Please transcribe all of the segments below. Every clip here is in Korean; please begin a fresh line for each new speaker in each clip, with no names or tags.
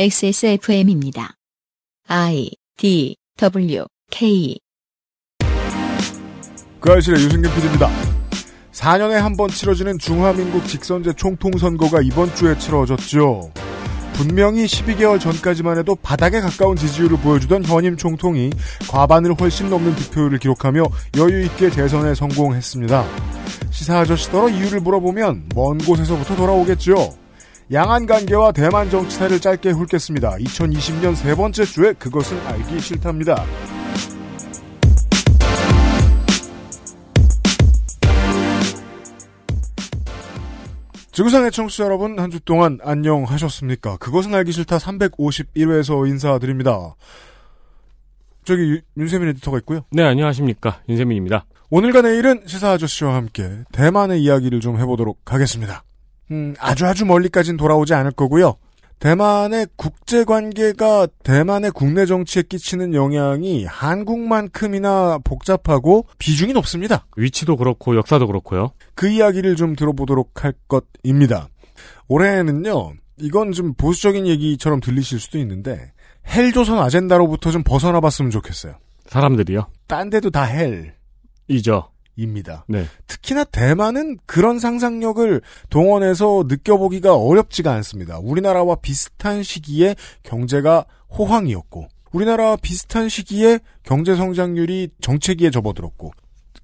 XSFM입니다. I D W K
그 아실의 유승균 PD입니다. 4년에 한 번 치러지는 중화민국 직선제 총통선거가 이번 주에 치러졌죠. 분명히 12개월 전까지만 해도 바닥에 가까운 지지율을 보여주던 현임 총통이 과반을 훨씬 넘는 득표율을 기록하며 여유 있게 대선에 성공했습니다. 시사 아저씨더러 이유를 물어보면 먼 곳에서부터 돌아오겠죠. 양안 관계와 대만 정치사를 짧게 훑겠습니다. 2020년 세 번째 주에 그것은 알기 싫답니다. 지구상의 청취자 여러분 한 주 동안 안녕하셨습니까? 그것은 알기 싫다 351회에서 인사드립니다. 저기 유- 윤세민 에디터가 있고요.
네, 안녕하십니까. 윤세민입니다.
오늘과 내일은 시사 아저씨와 함께 대만의 이야기를 좀 해보도록 하겠습니다. 음, 아주 아주 멀리까진 돌아오지 않을 거고요. 대만의 국제 관계가 대만의 국내 정치에 끼치는 영향이 한국만큼이나 복잡하고 비중이 높습니다.
위치도 그렇고 역사도 그렇고요.
그 이야기를 좀 들어보도록 할 것입니다. 올해는요, 이건 좀 보수적인 얘기처럼 들리실 수도 있는데, 헬조선 아젠다로부터 좀 벗어나 봤으면 좋겠어요.
사람들이요.
딴 데도 다
이죠.
헬입니다.
네.
특히나 대만은 그런 상상력을 동원해서 느껴보기가 어렵지가 않습니다. 우리나라와 비슷한 시기에 경제가 호황이었고, 우리나라와 비슷한 시기에 경제 성장률이 정체기에 접어들었고,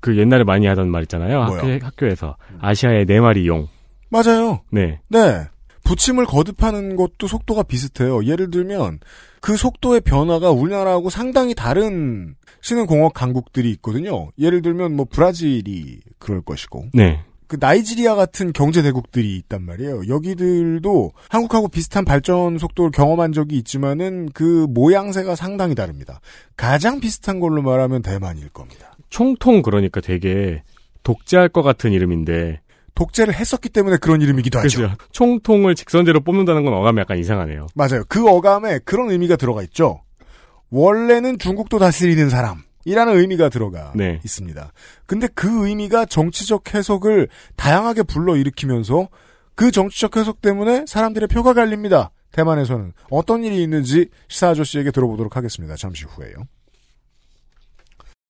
그 옛날에 많이 하던 말 있잖아요.
뭐요?
학교, 학교에서. 아시아의 네 마리 용.
맞아요.
네.
네. 부침을 거듭하는 것도 속도가 비슷해요. 예를 들면 그 속도의 변화가 우리나라하고 상당히 다른 신흥공업 강국들이 있거든요. 예를 들면 뭐 브라질이 그럴 것이고
네.
그 나이지리아 같은 경제 대국들이 있단 말이에요. 여기들도 한국하고 비슷한 발전 속도를 경험한 적이 있지만은 그 모양새가 상당히 다릅니다. 가장 비슷한 걸로 말하면 대만일 겁니다.
총통 그러니까 되게 독재할 것 같은 이름인데.
독재를 했었기 때문에 그런 이름이기도 하죠.
그죠. 총통을 직선제로 뽑는다는 건 어감이 약간 이상하네요.
맞아요. 그 어감에 그런 의미가 들어가 있죠. 원래는 중국도 다스리는 사람이라는 의미가 들어가
네.
있습니다. 근데 그 의미가 정치적 해석을 다양하게 불러일으키면서 그 정치적 해석 때문에 사람들의 표가 갈립니다. 대만에서는 어떤 일이 있는지 시사 아저씨에게 들어보도록 하겠습니다. 잠시 후에요.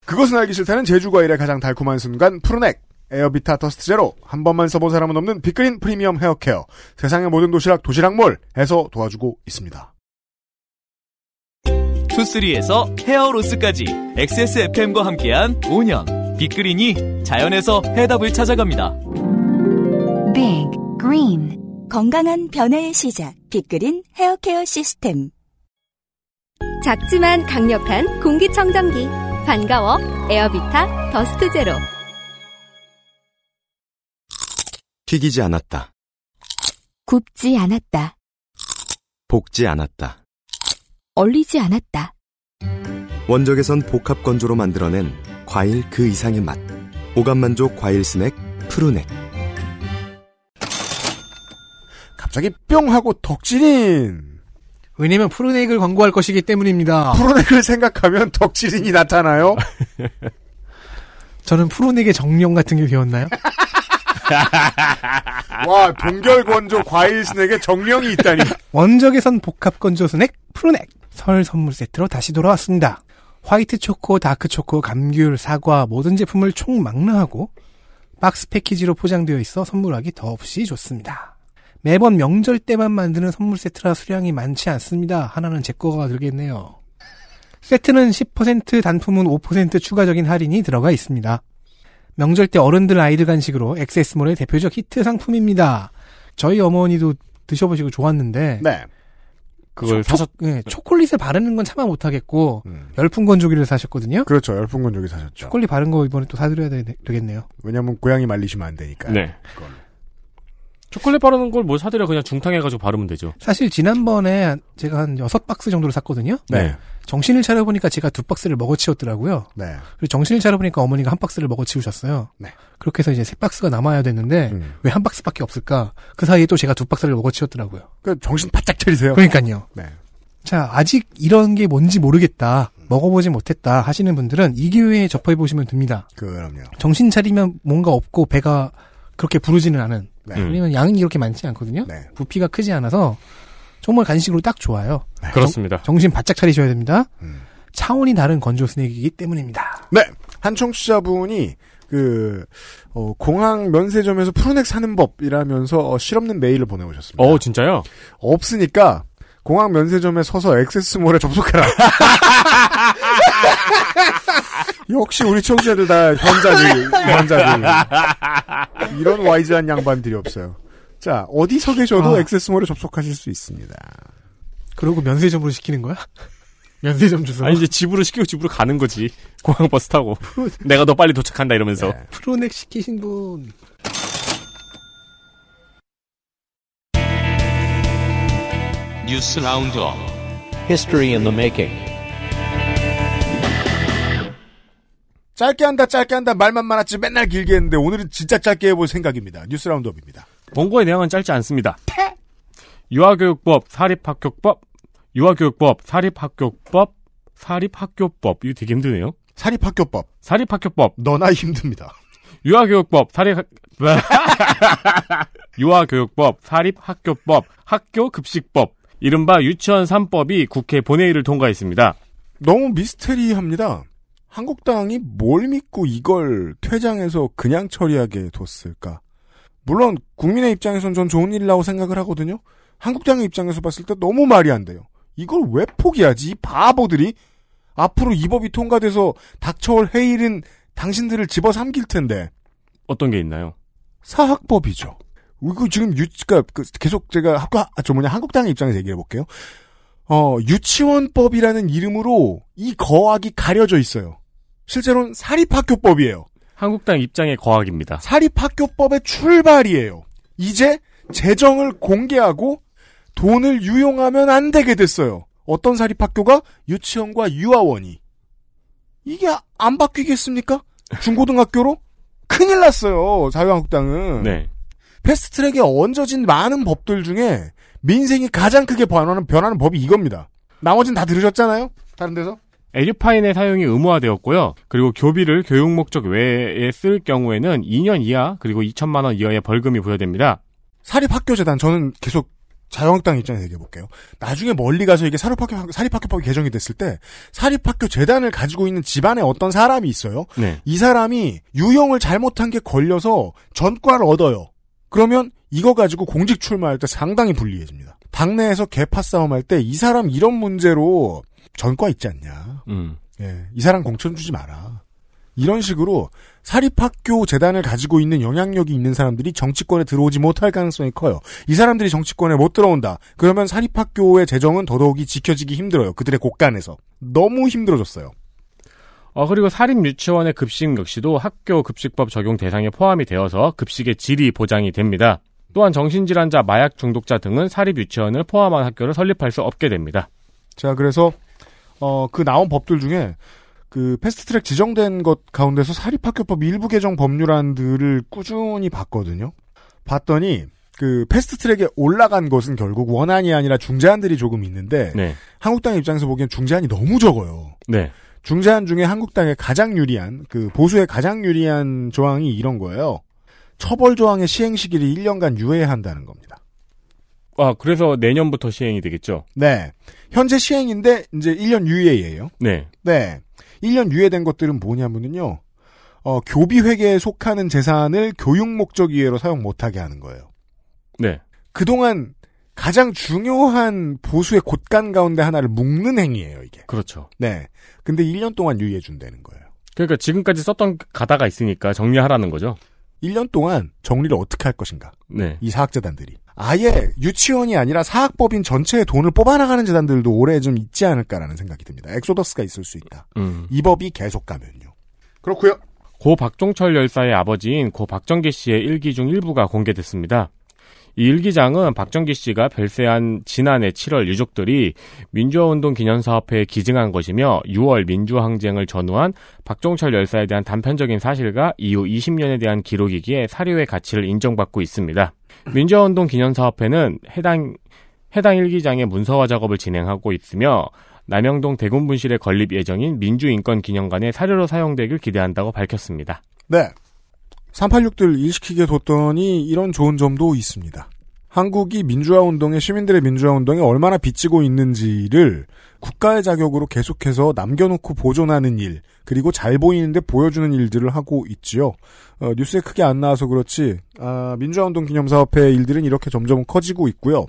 그것은 알기 싫다는 제주과일의 가장 달콤한 순간 푸르넥 에어비타 더스트 제로. 한 번만 써본 사람은 없는 빅그린 프리미엄 헤어케어. 세상의 모든 도시락 도시락몰에서 도와주고 있습니다.
투쓰리에서 hair loss까지 XSFM과 함께한 5년. 빅그린이 자연에서 해답을 찾아갑니다.
Big Green. 건강한 변화의 시작. 빅그린 헤어케어 시스템.
작지만 강력한 공기청정기. 반가워 에어비타 더스트 제로
튀기지 않았다.
굽지 않았다
볶지 않았다.
얼리지 않았다
원적에선 복합 건조로 만들어낸 과일 그 이상의 맛. 오감 만족 과일 스낵 푸르넥.
갑자기 뿅 하고 덕질인
왜냐면 푸르넥을 광고할 것이기 때문입니다.
푸르넥을 생각하면 덕질인이 나타나요.
저는 푸르넥의 정령 같은 게 배웠나요?
와 동결 건조 과일 스낵에 정령이 있다니.
원적외선 복합 건조 스낵 푸르넥 설 선물 세트로 다시 돌아왔습니다. 화이트 초코, 다크 초코, 감귤, 사과 모든 제품을 총 망라하고 박스 패키지로 포장되어 있어 선물하기 더없이 좋습니다. 매번 명절 때만 만드는 선물 세트라 수량이 많지 않습니다. 하나는 제 거가 들겠네요. 세트는 10% 단품은 5% 추가적인 할인이 들어가 있습니다. 명절 때 어른들 아이들 간식으로 엑세스몰의 대표적 히트 상품입니다. 저희 어머니도 드셔보시고 좋았는데
네.
그걸
초-
사셨,
예, 초콜릿에 바르는 건 참아 못하겠고
음.
열풍 건조기를 사셨거든요.
그렇죠. 열풍 건조기 사셨죠.
초콜릿 바른 거 이번에 또 사드려야 되, 겠네요
왜냐면 고양이 말리시면 안 되니까.
네.
그건.
초콜릿 바르는 걸뭐 사드려 그냥 중탕해가지고 바르면 되죠.
사실 지난번에 제가 한 여섯 박스 정도를 샀거든요.
네.
정신을 차려보니까 제가 두 박스를 먹어치웠더라고요.
네.
그리고 정신을 차려보니까 어머니가 한 박스를 먹어치우셨어요.
네.
그렇게 해서 이제 세 박스가 남아야 됐는데
음.
왜한 박스밖에 없을까? 그 사이에 또 제가 두 박스를 먹어치웠더라고요.
그 정신 바짝 차리세요.
그러니까요.
네.
자, 아직 이런 게 뭔지 모르겠다. 먹어보지 못했다 하시는 분들은 이 기회에 접해보시면 됩니다.
그럼요.
정신 차리면 뭔가 없고 배가 그렇게 부르지는 않은
네.
음.
왜냐면 양이 그렇게 많지 않거든요.
네.
부피가 크지 않아서 정말 간식으로 딱 좋아요.
그렇습니다.
정 신 바짝 차리셔야 됩니다.
음.
차원이 다른 건조 스낵이기 때문입니다.
네. 한 청취자분이 그 어, 공항 면세점에서 푸르넥 사는 법이라면서 어, 실없는 메일을 보내오셨습니다.
어, 진짜요?
없으니까 공항 면세점에 서서 액세스몰에 접속해라. 역시 우리 청취자들 다 현자들, 현자들. 이런 와이즈한 양반들이 없어요. 자, 어디서 계셔도
아.
액세스몰에 접속하실 수 있습니다.
그러고 면세점으로 시키는 거야? 면세점 주소.
아니, 이제 집으로 시키고 집으로 가는 거지. 공항 버스 타고. 내가 더 빨리 도착한다 이러면서.
네.
푸르넥 시키신 분.
뉴스 라운드업
History in the making.
짧게 한다, 짧게 한다, 말만 많았지 맨날 길게 했는데 오늘은 진짜 짧게 해볼 생각입니다. 뉴스 라운드업입니다.
본고의 내용은 짧지 않습니다. 유아교육법, 사립학교법, 유아교육법, 사립학교법, 사립학교법. 이거 되게 힘드네요.
사립학교법.
사립학교법,
너나 힘듭니다.
유아교육법, 사립, 유아교육법, 사립학교법, 학교급식법, 이른바 유치원 3법이 국회 본회의를 통과했습니다.
너무 미스테리합니다. 한국당이 뭘 믿고 이걸 퇴장해서 그냥 처리하게 뒀을까? 물론 국민의 입장에선 전 좋은 일이라고 생각을 하거든요. 한국당의 입장에서 봤을 때 너무 말이 안 돼요. 이걸 왜 포기하지? 이 바보들이 앞으로 이 법이 통과돼서 닥쳐올 해일은 당신들을 집어삼킬 텐데
어떤 게 있나요?
사학법이죠. 이거 지금 유, 그러니까 그 계속 제가 학교, 아, 저 뭐냐, 한국당의 입장에서 얘기해 볼게요. 어, 유치원법이라는 이름으로 이 거학이 가려져 있어요. 실제로는 사립학교법이에요.
한국당 입장의 거학입니다.
사립학교법의 출발이에요. 이제 재정을 공개하고 돈을 유용하면 안 되게 됐어요. 어떤 사립학교가 유치원과 유아원이. 이게 안 바뀌겠습니까? 중고등학교로? 큰일 났어요. 자유한국당은.
네.
패스트트랙에 얹어진 많은 법들 중에 민생이 가장 크게 변하는, 변하는 법이 이겁니다. 나머진 다 들으셨잖아요? 다른 데서?
에듀파인의 사용이 의무화되었고요. 그리고 교비를 교육 목적 외에 쓸 경우에는 2년 이하 그리고 2천만 원 이하의 벌금이 부여됩니다.
사립학교재단 저는 계속 자유한국당 입장에서 얘기해 볼게요. 나중에 멀리 가서 이게 사립학교 사립학교법이 개정이 됐을 때 사립학교 재단을 가지고 있는 집안에 어떤 사람이 있어요.
네.
이 사람이 유형을 잘못한 게 걸려서 전과를 얻어요. 그러면 이거 가지고 공직 출마할 때 상당히 불리해집니다. 당내에서 개파 싸움할 때 이 사람 이런 문제로 전과 있지 않냐.
음.
예, 이 사람 공천 주지 마라. 이런 식으로 사립학교 재단을 가지고 있는 영향력이 있는 사람들이 정치권에 들어오지 못할 가능성이 커요. 이 사람들이 정치권에 못 들어온다. 그러면 사립학교의 재정은 더더욱이 지켜지기 힘들어요. 그들의 곳간에서. 너무 힘들어졌어요.
어, 그리고 사립 유치원의 급식 역시도 학교 급식법 적용 대상에 포함이 되어서 급식의 질이 보장이 됩니다. 또한 정신질환자, 마약 중독자 등은 사립 유치원을 포함한 학교를 설립할 수 없게 됩니다.
자, 그래서 어, 그 나온 법들 중에 그 패스트트랙 지정된 것 가운데서 사립학교법 일부 개정 법률안들을 꾸준히 봤거든요. 봤더니 그 패스트트랙에 올라간 것은 결국 원안이 아니라 중재안들이 조금 있는데
네.
한국당 입장에서 보기엔 중재안이 너무 적어요.
네.
중재안 중에 한국당의 가장 유리한 그 보수의 가장 유리한 조항이 이런 거예요. 처벌 조항의 시행 시기를 1년간 유예한다는 겁니다.
아, 그래서 내년부터 시행이 되겠죠?
네. 현재 시행인데 이제 1년 유예예요.
네.
네. 1년 유예된 것들은 뭐냐면요. 어, 교비 회계에 속하는 재산을 교육 목적 이외로 사용 못하게 하는 거예요.
네.
그동안 가장 중요한 보수의 곳간 가운데 하나를 묶는 행위예요, 이게.
그렇죠.
네. 근데 1년 동안 유예해 준다는 거예요.
그러니까 지금까지 썼던 가다가 있으니까 정리하라는 거죠?
1년 동안 정리를 어떻게 할 것인가?
네.
이 사학재단들이. 아예 유치원이 아니라 사학법인 전체의 돈을 뽑아나가는 재단들도 올해 좀 있지 않을까라는 생각이 듭니다. 엑소더스가 있을 수 있다.
음.
이 법이 계속 가면요. 그렇고요.
고 박종철 열사의 아버지인 고 박정기 씨의 일기 중 일부가 공개됐습니다. 이 일기장은 박정기 씨가 별세한 지난해 7월 유족들이 민주화운동 기념사업회에 기증한 것이며 6월 민주항쟁을 전후한 박종철 열사에 대한 단편적인 사실과 이후 20년에 대한 기록이기에 사료의 가치를 인정받고 있습니다. 민주화운동 기념사업회는 해당 해당 일기장의 문서화 작업을 진행하고 있으며 남영동 대군분실에 건립 예정인 민주인권기념관의 사료로 사용되길 기대한다고 밝혔습니다.
네. 386들 일시키게 뒀더니 이런 좋은 점도 있습니다. 한국이 민주화 운동에 시민들의 민주화 운동에 얼마나 빚지고 있는지를 국가의 자격으로 계속해서 남겨놓고 보존하는 일 그리고 잘 보이는데 보여주는 일들을 하고 있지요. 어, 뉴스에 크게 안 나와서 그렇지 아, 민주화 운동 기념 사업회 일들은 이렇게 점점 커지고 있고요.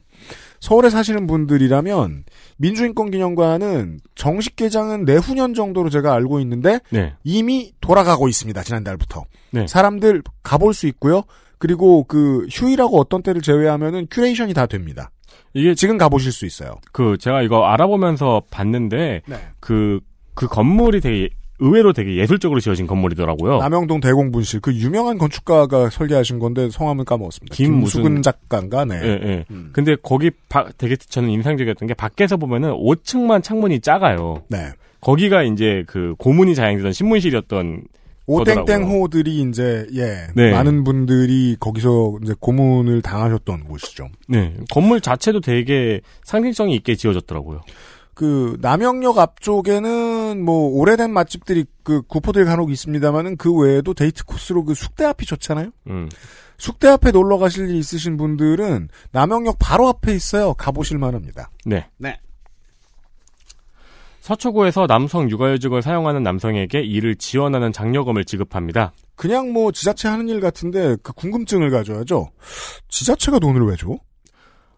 서울에 사시는 분들이라면 민주인권 기념관은 정식 개장은 내후년 정도로 제가 알고 있는데
네.
이미 돌아가고 있습니다. 지난달부터.
네.
사람들 가볼 수 있고요. 그리고 그 휴일하고 어떤 때를 제외하면은 큐레이션이 다 됩니다.
이게
지금 가보실 수 있어요.
그 제가 이거 알아보면서 봤는데
네.
그그 건물이 되게 의외로 되게 예술적으로 지어진 건물이더라고요.
남영동 대공분실 그 유명한 건축가가 설계하신 건데 성함을 까먹었습니다.
김
김수근
무슨-
작가인가 네.
예, 예.
음.
근데 거기 바- 되게 저는 인상적이었던 게 밖에서 보면은 5층만 창문이 작아요.
네.
거기가 이제 그 고문이 자행되던 신문실이었던.
오땡땡호들이 이제 예
네.
많은 분들이 거기서 이제 고문을 당하셨던 곳이죠.
네. 건물 자체도 되게 상징성이 있게 지어졌더라고요.
그 남영역 앞쪽에는 뭐 오래된 맛집들이 그 구포들 간혹 있습니다만은 그 외에도 데이트 코스로 그 숙대 앞이 좋잖아요.
음.
숙대 앞에 놀러 가실 일 있으신 분들은 남영역 바로 앞에 있어요. 가보실 만합니다.
네.
네.
서초구에서 남성 육아휴직을 사용하는 남성에게 이를 지원하는 장려금을 지급합니다.
그냥 뭐 지자체 하는 일 같은데 그 궁금증을 가져야죠. 지자체가 돈을 왜 줘?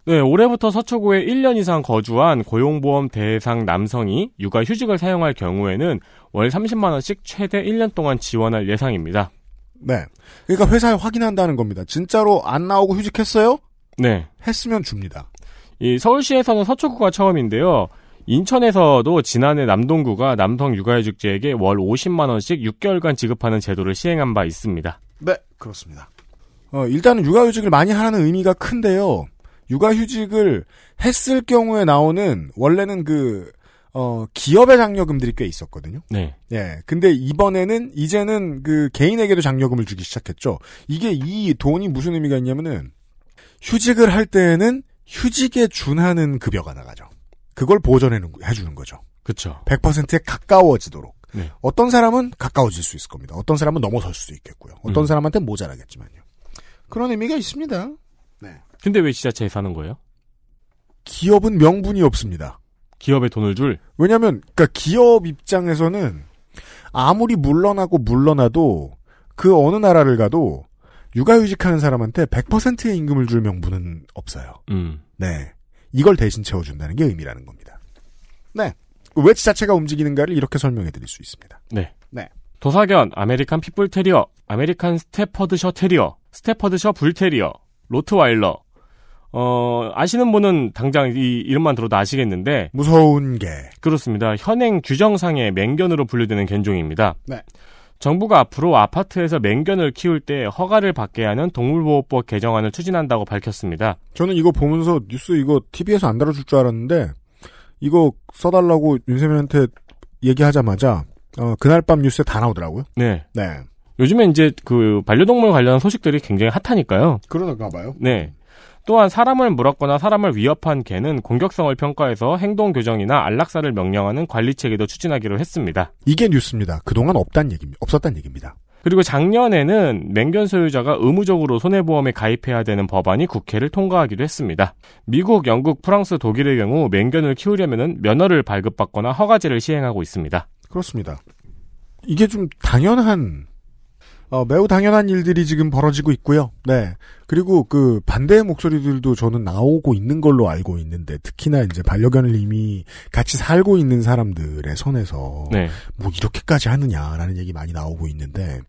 네, 올해부터 서초구에 1년 이상 거주한 고용보험 대상 남성이 육아휴직을 사용할 경우에는 월 30만 원씩 최대 1년 동안 지원할 예상입니다.
네. 그러니까 회사에 확인한다는 겁니다. 진짜로 안 나오고 휴직했어요?
네.
했으면 줍니다.
이 서울시에서는 서초구가 처음인데요. 인천에서도 지난해 남동구가 남성 육아휴직자에게 월 50만 원씩 6개월간 지급하는 제도를 시행한 바 있습니다.
네, 그렇습니다. 어, 일단은 육아휴직을 많이 하는 의미가 큰데요. 육아휴직을 했을 경우에 나오는 원래는 그 어, 기업의 장려금들이 꽤 있었거든요.
네.
예. 근데 이번에는 이제는 그 개인에게도 장려금을 주기 시작했죠. 이게 이 돈이 무슨 의미가 있냐면은 휴직을 할 때에는 휴직에 준하는 급여가 나가죠. 그걸 보전해 주는 거죠.
그렇죠.
100%에 가까워지도록.
네.
어떤 사람은 가까워질 수 있을 겁니다. 어떤 사람은 넘어설 수도 있겠고요. 어떤
음.
사람한테는 모자라겠지만요. 그런 의미가 있습니다. 네.
근데 왜 지자체에서 하는 거예요?
기업은 명분이 없습니다.
기업에 돈을 줄?
왜냐하면 그러니까 기업 입장에서는 아무리 물러나고 물러나도 그 어느 나라를 가도 육아휴직하는 사람한테 100%의 임금을 줄 명분은 없어요.
음.
네. 이걸 대신 채워준다는 게 의미라는 겁니다. 네. 왜 지자체가 움직이는가를 이렇게 설명해 드릴 수 있습니다.
네.
네.
도사견, 아메리칸 핏불 테리어, 아메리칸 스테퍼드셔 테리어, 스테퍼드셔 불 테리어, 로트와일러. 어, 아시는 분은 당장 이 이름만 들어도 아시겠는데
무서운 개.
그렇습니다. 현행 규정상의 맹견으로 분류되는 견종입니다.
네.
정부가 앞으로 아파트에서 맹견을 키울 때 허가를 받게 하는 동물보호법 개정안을 추진한다고 밝혔습니다.
저는 이거 보면서 뉴스 이거 TV에서 안 다뤄줄 줄 알았는데 이거 써달라고 윤세민한테 얘기하자마자 어, 그날 밤 뉴스에 다 나오더라고요.
네.
네.
요즘에 이제 그 반려동물 관련한 소식들이 굉장히 핫하니까요.
그러던가 봐요.
네. 또한 사람을 물었거나 사람을 위협한 개는 공격성을 평가해서 행동 교정이나 안락사를 명령하는 관리 체계도 추진하기로 했습니다.
이게 뉴스입니다. 그동안 없단 얘기입니다. 없었단 얘기입니다.
그리고 작년에는 맹견 소유자가 의무적으로 손해보험에 가입해야 되는 법안이 국회를 통과하기도 했습니다. 미국, 영국, 프랑스, 독일의 경우 맹견을 키우려면 면허를 발급받거나 허가제를 시행하고 있습니다.
그렇습니다. 이게 좀 당연한 어, 매우 당연한 일들이 지금 벌어지고 있고요. 네. 그리고 그 반대의 목소리들도 저는 나오고 있는 걸로 알고 있는데 특히나 이제 반려견을 이미 같이 살고 있는 사람들의 선에서
네.
뭐 이렇게까지 하느냐라는 얘기 많이 나오고 있는데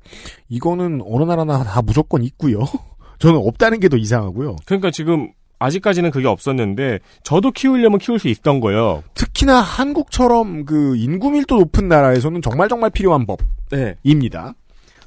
이거는 어느 나라나 다 무조건 있고요. 저는 없다는 게 더 이상하고요.
그러니까 지금 아직까지는 그게 없었는데 저도 키우려면 키울 수 있던 거예요.
특히나 한국처럼 그 인구 밀도 높은 나라에서는 정말 정말 필요한
네.
법입니다.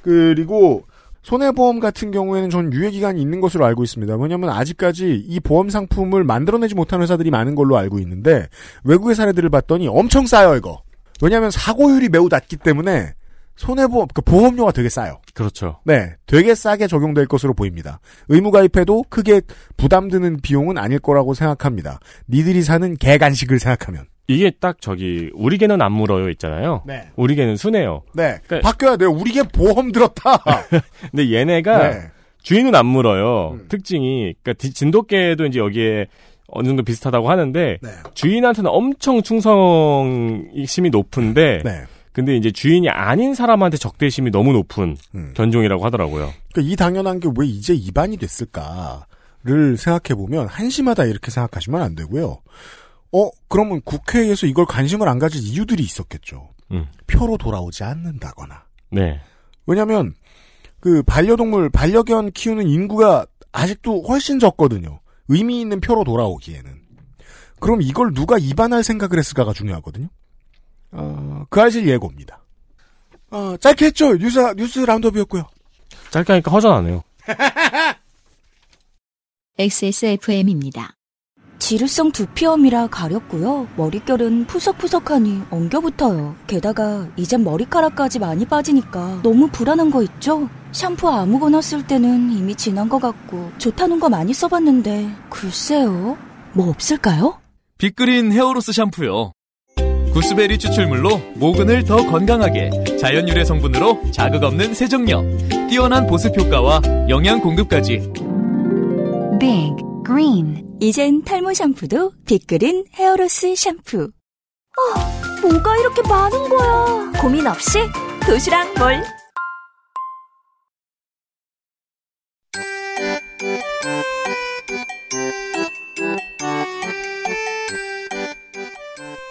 그리고 손해보험 같은 경우에는 전 유예기간이 있는 것으로 알고 있습니다. 왜냐하면 아직까지 이 보험 상품을 만들어내지 못한 회사들이 많은 걸로 알고 있는데 외국의 사례들을 봤더니 엄청 싸요 이거. 왜냐하면 사고율이 매우 낮기 때문에 손해보험, 그 보험료가 되게 싸요.
그렇죠.
네, 되게 싸게 적용될 것으로 보입니다. 의무가입해도 크게 부담드는 비용은 아닐 거라고 생각합니다. 니들이 사는 개 간식을 생각하면.
이게 딱 저기 우리 개는 안 물어요 있잖아요.
네.
우리 개는 순해요.
네,
그러니까-
바뀌어야 돼요. 우리 개 보험 들었다.
근데 얘네가
네.
주인은 안 물어요. 특징이 그러니까 디- 진돗개도 이제 여기에 어느 정도 비슷하다고 하는데
네.
주인한테는 엄청 충성심이 높은데
네.
근데 이제 주인이 아닌 사람한테 적대심이 너무 높은
음.
견종이라고 하더라고요.
그러니까 이 당연한 게 왜 이제 입안이 됐을까를 생각해 보면 한심하다 이렇게 생각하시면 안 되고요. 어 그러면 국회에서 이걸 관심을 안 가질 이유들이 있었겠죠.
음.
표로 돌아오지 않는다거나.
네.
왜냐하면 그 반려동물 반려견 키우는 인구가 아직도 훨씬 적거든요. 의미 있는 표로 돌아오기에는. 그럼 이걸 누가 입안할 생각을 했을까가 중요하거든요. 어, 그 아실 예고입니다. 어, 짧게 했죠. 뉴스 뉴스 라운드업이었고요.
짧게 하니까 허전하네요.
XSFM입니다.
지루성 두피염이라 가렵고요. 머릿결은 푸석푸석하니 엉겨붙어요. 게다가 이젠 머리카락까지 많이 빠지니까 너무 불안한 거 있죠? 샴푸 아무거나 쓸 때는 이미 지난 것 같고 좋다는 거 많이 써봤는데 글쎄요. 뭐 없을까요?
빅그린 헤어로스 샴푸요. 구스베리 추출물로 모근을 더 건강하게 자연 유래 성분으로 자극 없는 세정력, 뛰어난 보습 효과와 영양 공급까지.
Big Green. 이젠 탈모 샴푸도 빅그린 헤어로스 샴푸. 아, 뭐가 이렇게 많은 거야? 고민 없이 도시락 몰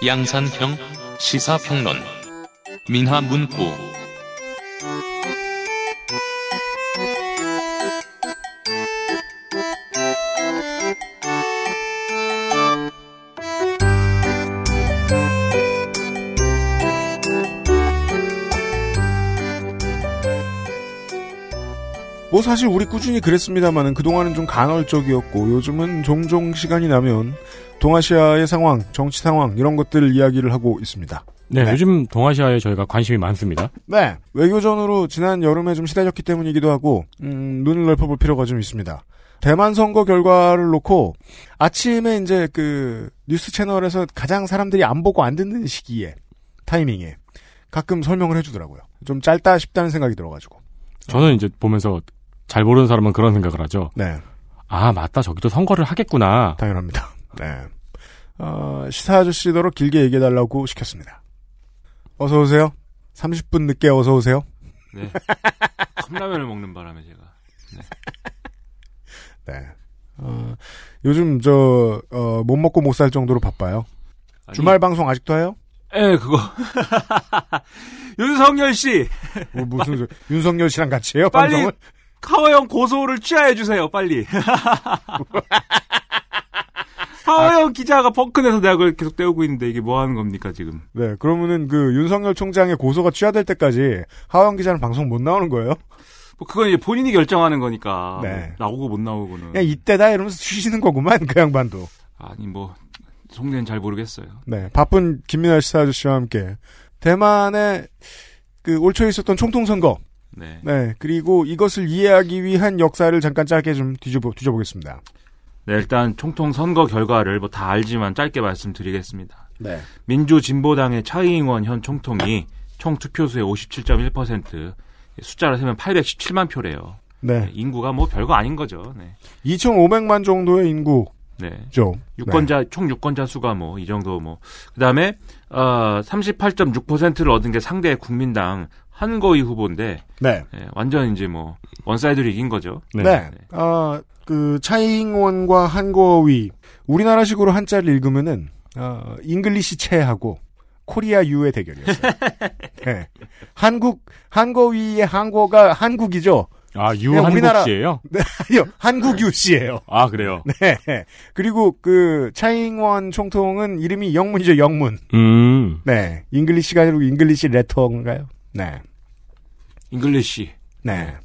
양산형 시사평론 민화문구
뭐 사실 우리 꾸준히 그랬습니다만은 그동안은 좀 간헐적이었고 요즘은 종종 시간이 나면 동아시아의 상황, 정치 상황 이런 것들을 이야기를 하고 있습니다.
네,
네.
요즘 동아시아에 저희가 관심이 많습니다.
네. 외교전으로 지난 여름에 좀 시달렸기 때문이기도 하고, 음, 눈을 넓혀볼 필요가 좀 있습니다. 대만 선거 결과를 놓고, 아침에 이제 그, 뉴스 채널에서 가장 사람들이 안 보고 안 듣는 시기에, 타이밍에, 가끔 설명을 해주더라고요. 좀 짧다 싶다는 생각이 들어가지고.
저는 이제 보면서 잘 모르는 사람은 그런 생각을 하죠.
네.
아, 맞다. 저기도 선거를 하겠구나.
당연합니다. 네. 어, 시사 아저씨더러 길게 얘기해달라고 시켰습니다. 어서 오세요. 30분 늦게 어서 오세요.
네. 컵라면을 먹는 바람에 제가.
네. 어, 요즘 저, 어, 못 먹고 못 살 정도로 바빠요.
아니,
주말 방송 아직도 해요?
예, 그거. 윤석열 씨,
뭐 무슨 소- 윤석열 씨랑 같이 해요
빨리
방송을?
카오 형 고소를 취하해 주세요, 빨리. 카오형 기자가 펑크내서 내가 그걸 계속 떼우고 있는데 이게 뭐 하는 겁니까, 지금?
네, 그러면은 그 윤석열 총장의 고소가 취하될 때까지 하원 기자는 방송 못 나오는 거예요?
뭐 그건 이제 본인이 결정하는 거니까.
네.
뭐 나오고 못 나오고는.
그냥 이때다 이러면서 쉬시는 거구만 그 양반도.
아니, 뭐, 속내는 잘 모르겠어요.
네, 바쁜 김민아 시사 아저씨와 함께 대만의 그 올 초에 있었던 총통 선거.
네.
네, 그리고 이것을 이해하기 위한 역사를 잠깐 짧게 좀 뒤져보, 뒤져보겠습니다.
네, 일단 총통 선거 결과를 뭐 다 알지만 짧게 말씀드리겠습니다.
네.
민주진보당의 차이잉원 현 총통이 총 투표수의 57.1% 숫자를 세면 817만 표래요.
네.
인구가 뭐 별거 아닌 거죠. 네.
2,500만 정도의 인구죠.
네. 유권자 총 유권자 수가 뭐 이 정도 뭐 그다음에 어 38.6%를 얻은 게 상대 국민당 한궈위 후보인데
네.
예, 완전 이제 뭐 one side로 이긴 거죠.
네. 네. 어, 그 차이잉원과 한거위 우리나라식으로 한자를 읽으면은 어, English 채하고 Korea 유의 대결이었어요. 네. 한국 한궈위의 한궈가 한국이죠.
아, 유
그냥
한국 씨예요?
네, 아니요. 한국 유 씨예요.
아, 그래요.
네. 그리고 그 차이잉원 총통은 이름이 영문이죠. 영문.
음.
네. English가 아니고 English letter인가요? 네.
English.
네.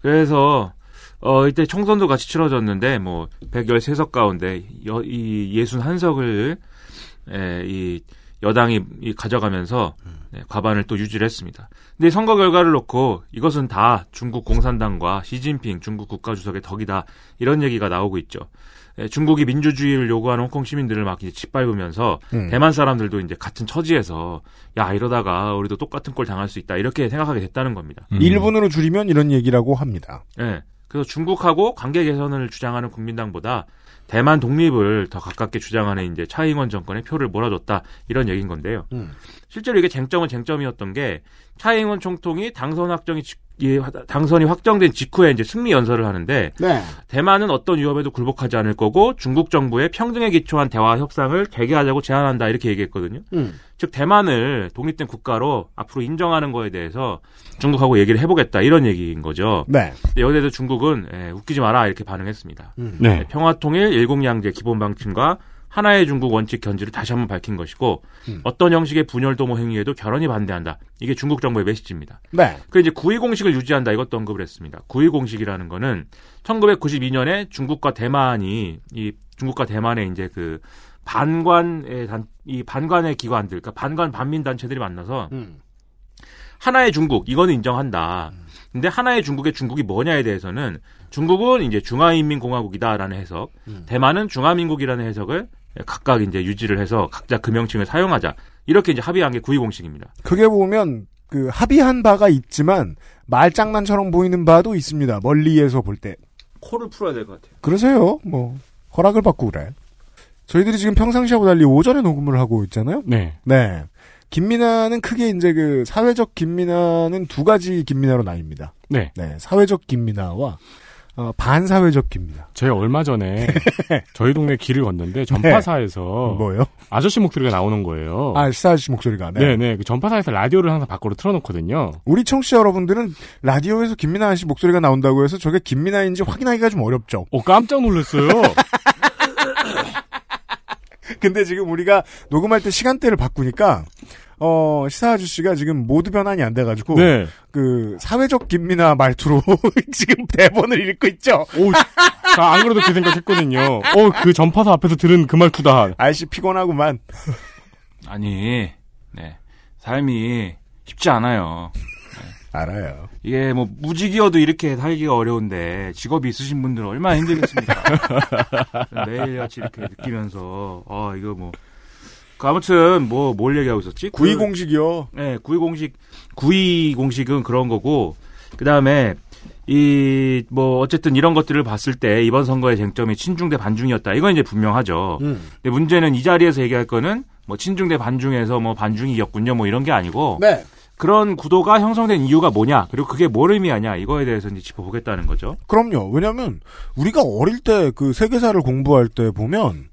그래서 어 이때 총선도 같이 치러졌는데 뭐 113석 가운데 여, 이 61석을 에, 이 여당이 이 가져가면서 네, 과반을 또 유지를 했습니다. 근데 선거 결과를 놓고 이것은 다 중국 공산당과 시진핑 중국 국가주석의 덕이다 이런 얘기가 나오고 있죠. 에, 중국이 민주주의를 요구하는 홍콩 시민들을 막 이제 짓밟으면서
음.
대만 사람들도 이제 같은 처지에서 야 이러다가 우리도 똑같은 꼴 당할 수 있다 이렇게 생각하게 됐다는 겁니다.
일본으로 줄이면 이런 얘기라고 합니다.
예. 그래서 중국하고 관계 개선을 주장하는 국민당보다 대만 독립을 더 가깝게 주장하는 이제 차이잉원 정권의 표를 몰아줬다 이런 얘기인 건데요.
음.
실제로 이게 쟁점은 쟁점이었던 게 차이잉원 총통이 당선 확정이 당선이 확정된 직후에 이제 승리 연설을 하는데
네.
대만은 어떤 위협에도 굴복하지 않을 거고 중국 정부의 평등에 기초한 대화 협상을 재개하자고 제안한다 이렇게 얘기했거든요.
음.
즉 대만을 독립된 국가로 앞으로 인정하는 거에 대해서 중국하고 얘기를 해보겠다 이런 얘기인 거죠.
네.
근데 여기에도 중국은 예, 웃기지 마라 이렇게 반응했습니다.
음.
네.
평화통일 일국양제 기본 방침과 하나의 중국 원칙 견지를 다시 한번 밝힌 것이고 어떤 형식의 분열 도모 행위에도 결연히 반대한다. 이게 중국 정부의 메시지입니다.
네.
그 이제 구의 공식을 유지한다 이것도 언급을 했습니다. 구의 공식이라는 거는 1992년에 중국과 대만이 이 중국과 대만의 이제 그 반관의 단, 이 반관의 기관들, 그러니까 반관 반민 단체들이 만나서
음.
하나의 중국 이거는 인정한다. 근데 하나의 중국의 중국이 뭐냐에 대해서는 중국은 이제 중화인민공화국이다라는 해석, 대만은 중화민국이라는 해석을 각각 이제 유지를 해서 각자 그 명칭을 사용하자. 이렇게 이제 합의한 게 구의 공식입니다.
그게 보면 그 합의한 바가 있지만 말장난처럼 보이는 바도 있습니다. 멀리에서 볼 때.
코를 풀어야 될 것 같아요.
그러세요. 뭐 허락을 받고 그래. 저희들이 지금 평상시하고 달리 오전에 녹음을 하고 있잖아요.
네.
네. 김민아는 크게 이제 그 사회적 김민아는 두 가지 김민아로 나뉩니다.
네.
네. 사회적 김민아와 어, 반사회적 김민아.
제가 얼마 전에 저희 동네 길을 걷는데 전파사에서
뭐요?
아저씨 목소리가 나오는 거예요.
아, 아저씨 목소리가. 네.
네, 네. 그 전파사에서 라디오를 항상 밖으로 틀어놓거든요.
우리 청취자 여러분들은 라디오에서 김민아 씨 목소리가 나온다고 해서 저게 김민아인지 확인하기가 좀 어렵죠.
어, 깜짝 놀랐어요.
근데 지금 우리가 녹음할 때 시간대를 바꾸니까 어 시사 아저씨가 지금 모드 변환이 안 돼가지고
네.
그 사회적 김민아 말투로 지금 대본을 읽고 있죠.
오, 자, 안 그래도 그 생각했거든요. 어, 그 전파사 앞에서 들은 그 말투다.
아저씨 피곤하구만.
아니, 네. 삶이 쉽지 않아요.
알아요.
이게 뭐 무직이어도 이렇게 살기가 어려운데 직업이 있으신 분들은 얼마나 힘들겠습니까? 매일같이 이렇게 느끼면서 아 이거 뭐 그 아무튼 뭐 뭘 얘기하고 있었지? 그-
공식이요.
네, 구의 공식 구의 공식은 그런 거고 그 다음에 이 뭐 어쨌든 이런 것들을 봤을 때 이번 선거의 쟁점이 친중 대 반중이었다. 이건 이제 분명하죠.
음.
근데 문제는 이 자리에서 얘기할 거는 뭐 친중 대 반중에서 뭐 반중이 이겼군요. 뭐 이런 게 아니고
네.
그런 구도가 형성된 이유가 뭐냐 그리고 그게 뭘 의미하냐 이거에 대해서 이제 짚어보겠다는 거죠.
그럼요. 왜냐면 우리가 어릴 때 그 세계사를 공부할 때 보면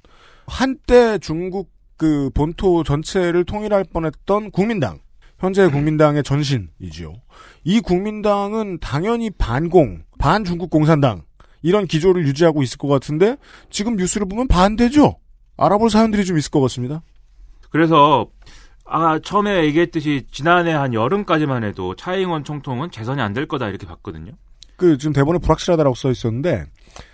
한때 중국 그 본토 전체를 통일할 뻔했던 국민당. 현재 국민당의 전신이지요. 이 국민당은 당연히 반공, 반중국 공산당 이런 기조를 유지하고 있을 것 같은데 지금 뉴스를 보면 반대죠. 알아볼 사연들이 좀 있을 것 같습니다.
그래서 아 처음에 얘기했듯이 지난해 한 여름까지만 해도 차이잉원 총통은 재선이 안 될 거다 이렇게 봤거든요.
그 지금 대본에 불확실하다라고 써 있었는데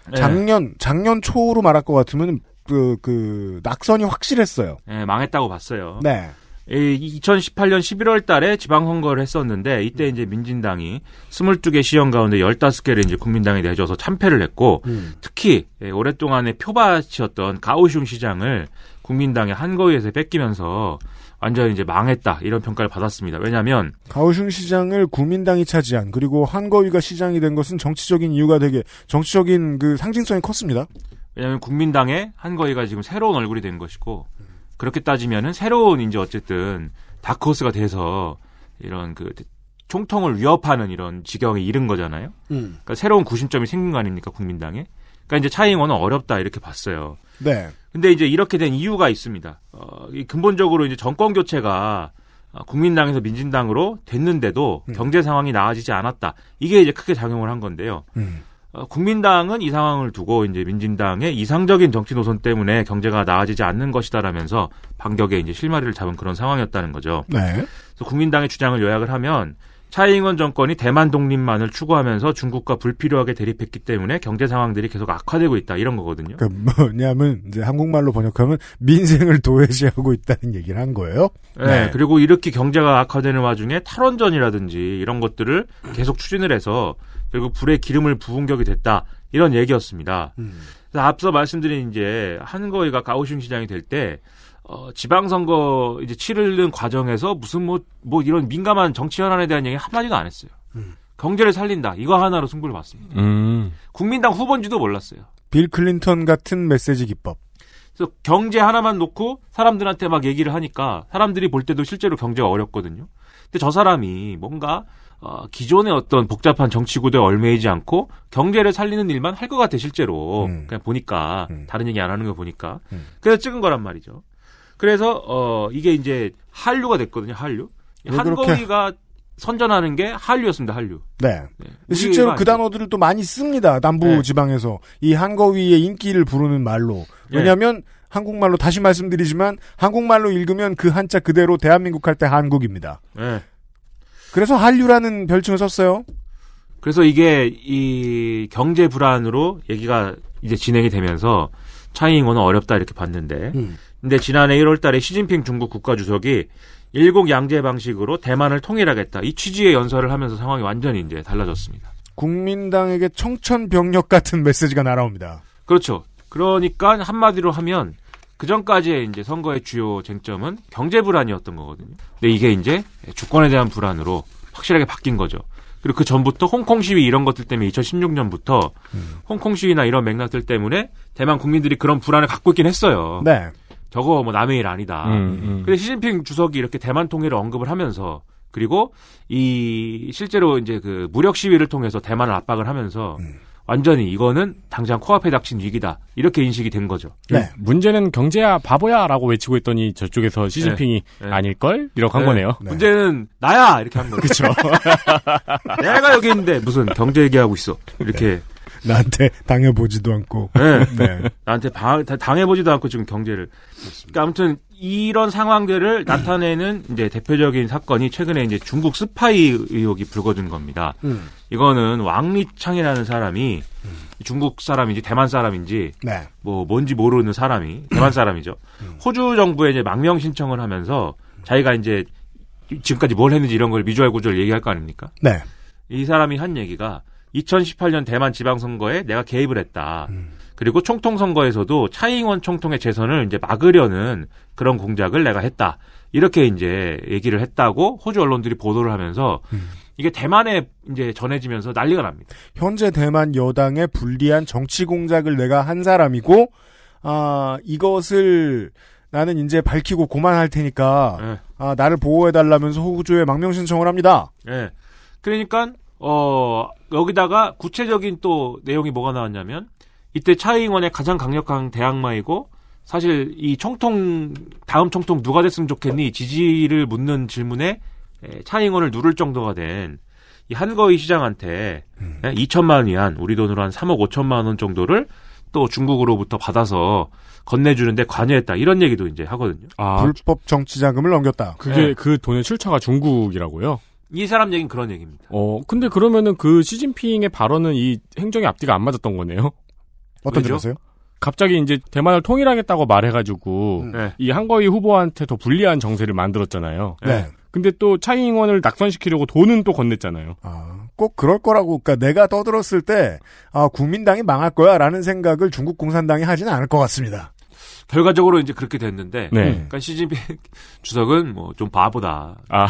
네.
작년 작년 초로 말할 것 같으면 그그 낙선이 확실했어요.
예, 망했다고 봤어요.
네.
이 2018년 11월 달에 지방선거를 했었는데 이때 이제 민진당이 22개 시형 가운데 15개를 이제 국민당에 내줘서 참패를 했고 특히 예, 오랫동안의 표밭이었던 가오슝 시장을 국민당의 한거위에서 뺏기면서 완전히 이제 망했다 이런 평가를 받았습니다. 왜냐하면
가오슝 시장을 국민당이 차지한 그리고 한거위가 시장이 된 것은 정치적인 이유가 되게 정치적인 그 상징성이 컸습니다.
왜냐하면 국민당의 한거위가 지금 새로운 얼굴이 된 것이고 그렇게 따지면은 새로운 이제 어쨌든 다크호스가 돼서 이런 그 총통을 위협하는 이런 지경에 이른 거잖아요.
음.
그러니까 새로운 구심점이 생긴 거 아닙니까 국민당에? 그러니까 이제 차이잉원은 어렵다 이렇게 봤어요.
네.
근데 이제 이렇게 된 이유가 있습니다. 어, 이 근본적으로 이제 정권 교체가 어, 국민당에서 민진당으로 됐는데도 경제 상황이 나아지지 않았다. 이게 이제 크게 작용을 한 건데요.
음.
어, 국민당은 이 상황을 두고 이제 민진당의 이상적인 정치 노선 때문에 경제가 나아지지 않는 것이다라면서 반격에 이제 실마리를 잡은 그런 상황이었다는 거죠.
네.
그래서 국민당의 주장을 요약을 하면 차이잉원 정권이 대만 독립만을 추구하면서 중국과 불필요하게 대립했기 때문에 경제 상황들이 계속 악화되고 있다 이런 거거든요.
그 뭐냐면 이제 한국말로 번역하면 민생을 도외시하고 있다는 얘기를 한 거예요.
네, 그리고 이렇게 경제가 악화되는 와중에 탈원전이라든지 이런 것들을 계속 추진을 해서 결국 불에 기름을 부은 격이 됐다 이런 얘기였습니다. 그래서 앞서 말씀드린 이제 한거위가 가오슝 시장이 될 때 어, 지방선거 이제 치르는 과정에서 무슨 뭐, 뭐 이런 민감한 정치 현안에 대한 얘기 한마디도 안 했어요. 경제를 살린다. 이거 하나로 승부를 봤습니다.
음.
국민당 후보인지도 몰랐어요.
빌 클린턴 같은 메시지 기법.
그래서 경제 하나만 놓고 사람들한테 막 얘기를 하니까 사람들이 볼 때도 실제로 경제가 어렵거든요. 근데 저 사람이 뭔가 어, 기존의 어떤 복잡한 정치 구도에 얽매이지 않고 경제를 살리는 일만 할 것 같아 실제로
음.
그냥 보니까 다른 얘기 안 하는 거 보니까
음.
그래서 찍은 거란 말이죠. 그래서 어 이게 이제 한류가 됐거든요. 한류 한거위가 선전하는 게 한류였습니다. 한류.
네.
우리가
실제로 그. 단어들을 또 많이 씁니다. 남부
네.
지방에서 이 한거위의 인기를 부르는 말로.
네.
왜냐하면 한국말로 다시 말씀드리지만 한국말로 읽으면 그 한자 그대로 대한민국 할 때 한국입니다.
네.
그래서 한류라는 별칭을 썼어요.
그래서 이게 이 경제 불안으로 얘기가 이제 진행이 되면서 차이잉원은 어렵다 이렇게 봤는데
음.
근데 지난해 1월 달에 시진핑 중국 국가주석이 일국 양제 방식으로 대만을 통일하겠다. 이 취지의 연설을 하면서 상황이 완전히 이제 달라졌습니다.
국민당에게 청천벽력 같은 메시지가 날아옵니다.
그렇죠. 그러니까 한마디로 하면 그 전까지의 이제 선거의 주요 쟁점은 경제 불안이었던 거거든요. 근데 이게 이제 주권에 대한 불안으로 확실하게 바뀐 거죠. 그리고 그 전부터 홍콩 시위 이런 것들 때문에 2016년부터 홍콩 시위나 이런 맥락들 때문에 대만 국민들이 그런 불안을 갖고 있긴 했어요.
네.
저거 뭐 남의 일 아니다.
음, 음.
근데 시진핑 주석이 이렇게 대만 통일을 언급을 하면서 그리고 이 실제로 이제 그 무력 시위를 통해서 대만을 압박을 하면서 완전히 이거는 당장 코앞에 닥친 위기다 이렇게 인식이 된 거죠.
네.
문제는 경제야 바보야라고 외치고 있더니 저쪽에서 시진핑이
네.
아닐 걸 이렇게 한
네.
거네요.
문제는 나야 이렇게 한 거죠.
그렇죠.
내가 여기 있는데 무슨 경제 얘기하고 있어 이렇게
나한테 당해보지도 않고.
네.
네.
나한테 방- 다- 당해보지도 않고 지금 경제를. 그러니까 아무튼 이런 상황들을 나타내는 이제 대표적인 사건이 최근에 이제 중국 스파이 의혹이 불거진 겁니다.
음.
이거는 왕리창이라는 사람이 중국 사람인지 대만 사람인지
네.
뭐 뭔지 모르는 사람이 대만 사람이죠. 호주 정부에 이제 망명 신청을 하면서 자기가 이제 지금까지 뭘 했는지 이런 걸 미주알 구조를 얘기할 거 아닙니까?
네.
이 사람이 한 얘기가 2018년 대만 지방선거에 내가 개입을 했다. 그리고 총통 선거에서도 차이잉원 총통의 재선을 이제 막으려는 그런 공작을 내가 했다. 이렇게 이제 얘기를 했다고 호주 언론들이 보도를 하면서 이게 대만에 이제 전해지면서 난리가 납니다.
현재 대만 여당의 불리한 정치 공작을 내가 한 사람이고, 아, 이것을 나는 이제 밝히고 고만할 테니까,
예.
아, 나를 보호해 달라면서 호주에 망명 신청을 합니다.
예. 그러니까 어 여기다가 구체적인 또 내용이 뭐가 나왔냐면 이때 차이잉원의 가장 강력한 대항마이고 사실 이 총통 다음 총통 누가 됐으면 좋겠니 지지를 묻는 질문에 에, 차이잉원을 누를 정도가 된 이 한거위 시장한테 예, 2천만 위안 우리 돈으로 한 3억 5천만 원 정도를 또 중국으로부터 받아서 건네주는데 관여했다 이런 얘기도 이제 하거든요.
아,
불법 정치 자금을 넘겼다.
그게
네.
그 돈의 출처가 중국이라고요?
이 사람 얘기는 그런 얘기입니다.
어, 근데 그러면은 그 시진핑의 발언은 이 행정의 앞뒤가 안 맞았던 거네요.
어떤? 점에서요?
갑자기 이제 대만을 통일하겠다고 말해가지고
네.
이 한거위 후보한테 더 불리한 정세를 만들었잖아요.
네.
근데 또 차이잉원을 낙선시키려고 돈은 또 건넸잖아요.
아, 꼭 그럴 거라고, 그니까 내가 떠들었을 때, 아, 국민당이 망할 거야, 라는 생각을 중국 공산당이 하지는 않을 것 같습니다.
결과적으로 이제 그렇게 됐는데
네.
그러니까 시진핑 주석은 뭐 좀 바보다.
아,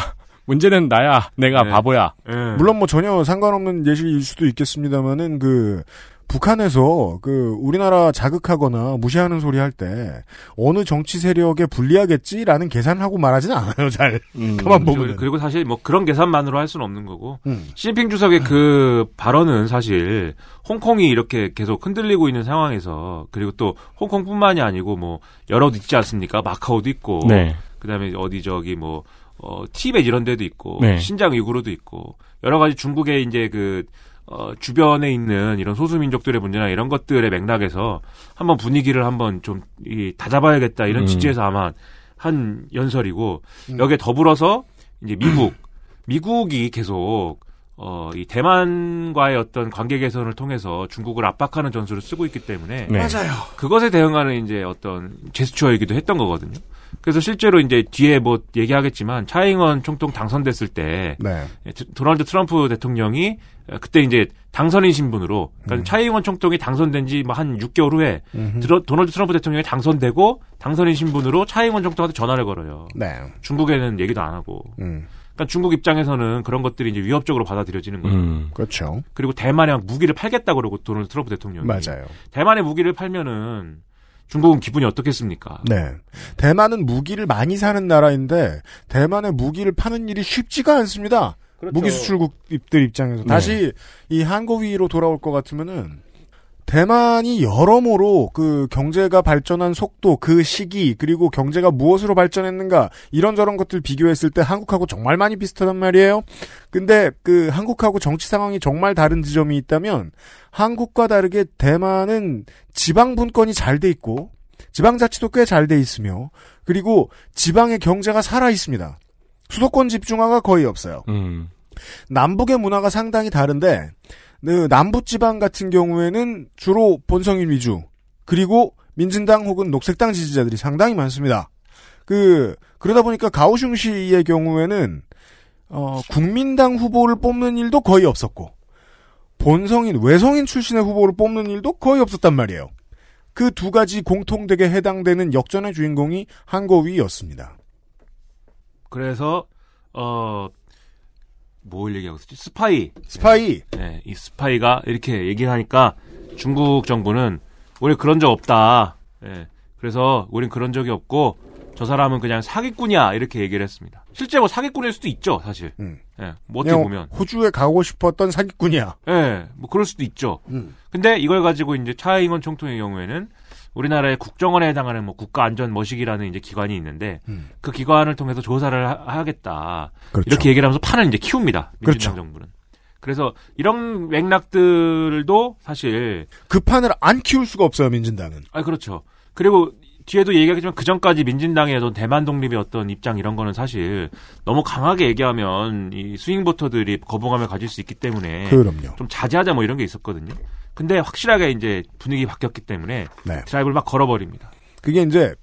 문제는 나야. 내가
네.
바보야.
예.
물론 뭐 전혀 상관없는 예시일 수도 있겠습니다만은 그 북한에서 그 우리나라 자극하거나 무시하는 소리 할 때 어느 정치 세력에 불리하겠지라는 계산을 하고 말하지는 않아요. 잘
음.
가만
그리고,
보면.
그리고 사실 뭐 그런 계산만으로 할 수는 없는 거고
음.
시진핑 주석의 그 발언은 사실 홍콩이 이렇게 계속 흔들리고 있는 상황에서 그리고 또 홍콩뿐만이 아니고 뭐 여러 데 있지 않습니까? 마카오도 있고
네.
그다음에 어디 저기 뭐 어, 티벳 이런 데도 있고
네.
신장 위구르도 있고 여러 가지 중국의 이제 그 어, 주변에 있는 이런 소수민족들의 문제나 이런 것들의 맥락에서 한번 분위기를 한번 좀 이, 다잡아야겠다 이런
음.
취지에서 아마 한 연설이고
음.
여기에 더불어서 이제 미국 미국이 계속 어, 이 대만과의 어떤 관계 개선을 통해서 중국을 압박하는 전술을 쓰고 있기 때문에
네.
맞아요.
그것에 대응하는 이제 어떤 제스처이기도 했던 거거든요. 그래서 실제로 이제 뒤에 뭐 얘기하겠지만 차잉원 총통 당선됐을 때
네.
도널드 트럼프 대통령이 어, 그때 이제 당선인 신분으로 그러니까 차이잉원 총통이 당선된 지 뭐 한 6개월 후에
음흠.
드러- 도널드 트럼프 대통령이 당선되고 당선인 신분으로 차이잉원 총통한테 전화를 걸어요.
네.
중국에는 얘기도 안 하고.
음.
그러니까 중국 입장에서는 그런 것들이 이제 위협적으로 받아들여지는 거예요.
음.
그렇죠.
그리고 대만에 막 무기를 팔겠다 그러고 도널드 트럼프 대통령이
맞아요.
대만에 무기를 팔면은 중국은 기분이 어떻겠습니까?
네. 대만은 무기를 많이 사는 나라인데 대만에 무기를 파는 일이 쉽지가 않습니다.
그렇죠.
무기 수출국들 입장에서
네.
다시 이 한국 위로 돌아올 것 같으면은 대만이 여러모로 그 경제가 발전한 속도, 그 시기, 그리고 경제가 무엇으로 발전했는가 이런저런 것들 비교했을 때 한국하고 정말 많이 비슷하단 말이에요. 근데 그 한국하고 정치 상황이 정말 다른 지점이 있다면 한국과 다르게 대만은 지방 분권이 잘 돼 있고 지방자치도 꽤 잘 돼 있으며 그리고 지방의 경제가 살아 있습니다. 수도권 집중화가 거의 없어요.
음.
남북의 문화가 상당히 다른데 그 남부 지방 같은 경우에는 주로 본성인 위주 그리고 민진당 혹은 녹색당 지지자들이 상당히 많습니다. 그 그러다 보니까 가오슝시의 경우에는 어, 국민당 후보를 뽑는 일도 거의 없었고 본성인 외성인 출신의 후보를 뽑는 일도 거의 없었단 말이에요. 그 두 가지 공통되게 해당되는 역전의 주인공이 한궈위였습니다.
그래서 어. 뭘 얘기하고 있었지? 스파이.
스파이.
네, 이 스파이가 이렇게 얘기를 하니까 중국 정부는 우리 그런 적 없다. 예, 그래서 우린 그런 적이 없고 저 사람은 그냥 사기꾼이야 이렇게 얘기를 했습니다. 실제 뭐 사기꾼일 수도 있죠, 사실.
음.
예, 뭐 어떻게 보면.
호주에 가고 싶었던 사기꾼이야.
예, 뭐 그럴 수도 있죠.
음.
근데 이걸 가지고 이제 차이잉원 총통의 경우에는 우리나라의 국정원에 해당하는 뭐 국가안전머시기라는 이제 기관이 있는데
음.
그 기관을 통해서 조사를 하, 겠다
그렇죠.
이렇게 얘기를 하면서 판을 이제 키웁니다. 민주당
그렇죠.
정부는. 그래서 이런 맥락들도 사실
그 판을 안 키울 수가 없어요, 민진당은.
아 그렇죠. 그리고 뒤에도 얘기하겠지만 그 전까지 민진당의 어떤 대만 독립의 어떤 입장 이런 거는 사실 너무 강하게 얘기하면 이 스윙 보터들이 거부감을 가질 수 있기 때문에
그럼요.
좀 자제하자 뭐 이런 게 있었거든요. 근데 확실하게 이제 분위기 바뀌었기 때문에
네.
드라이브를 막 걸어버립니다.
그게 이제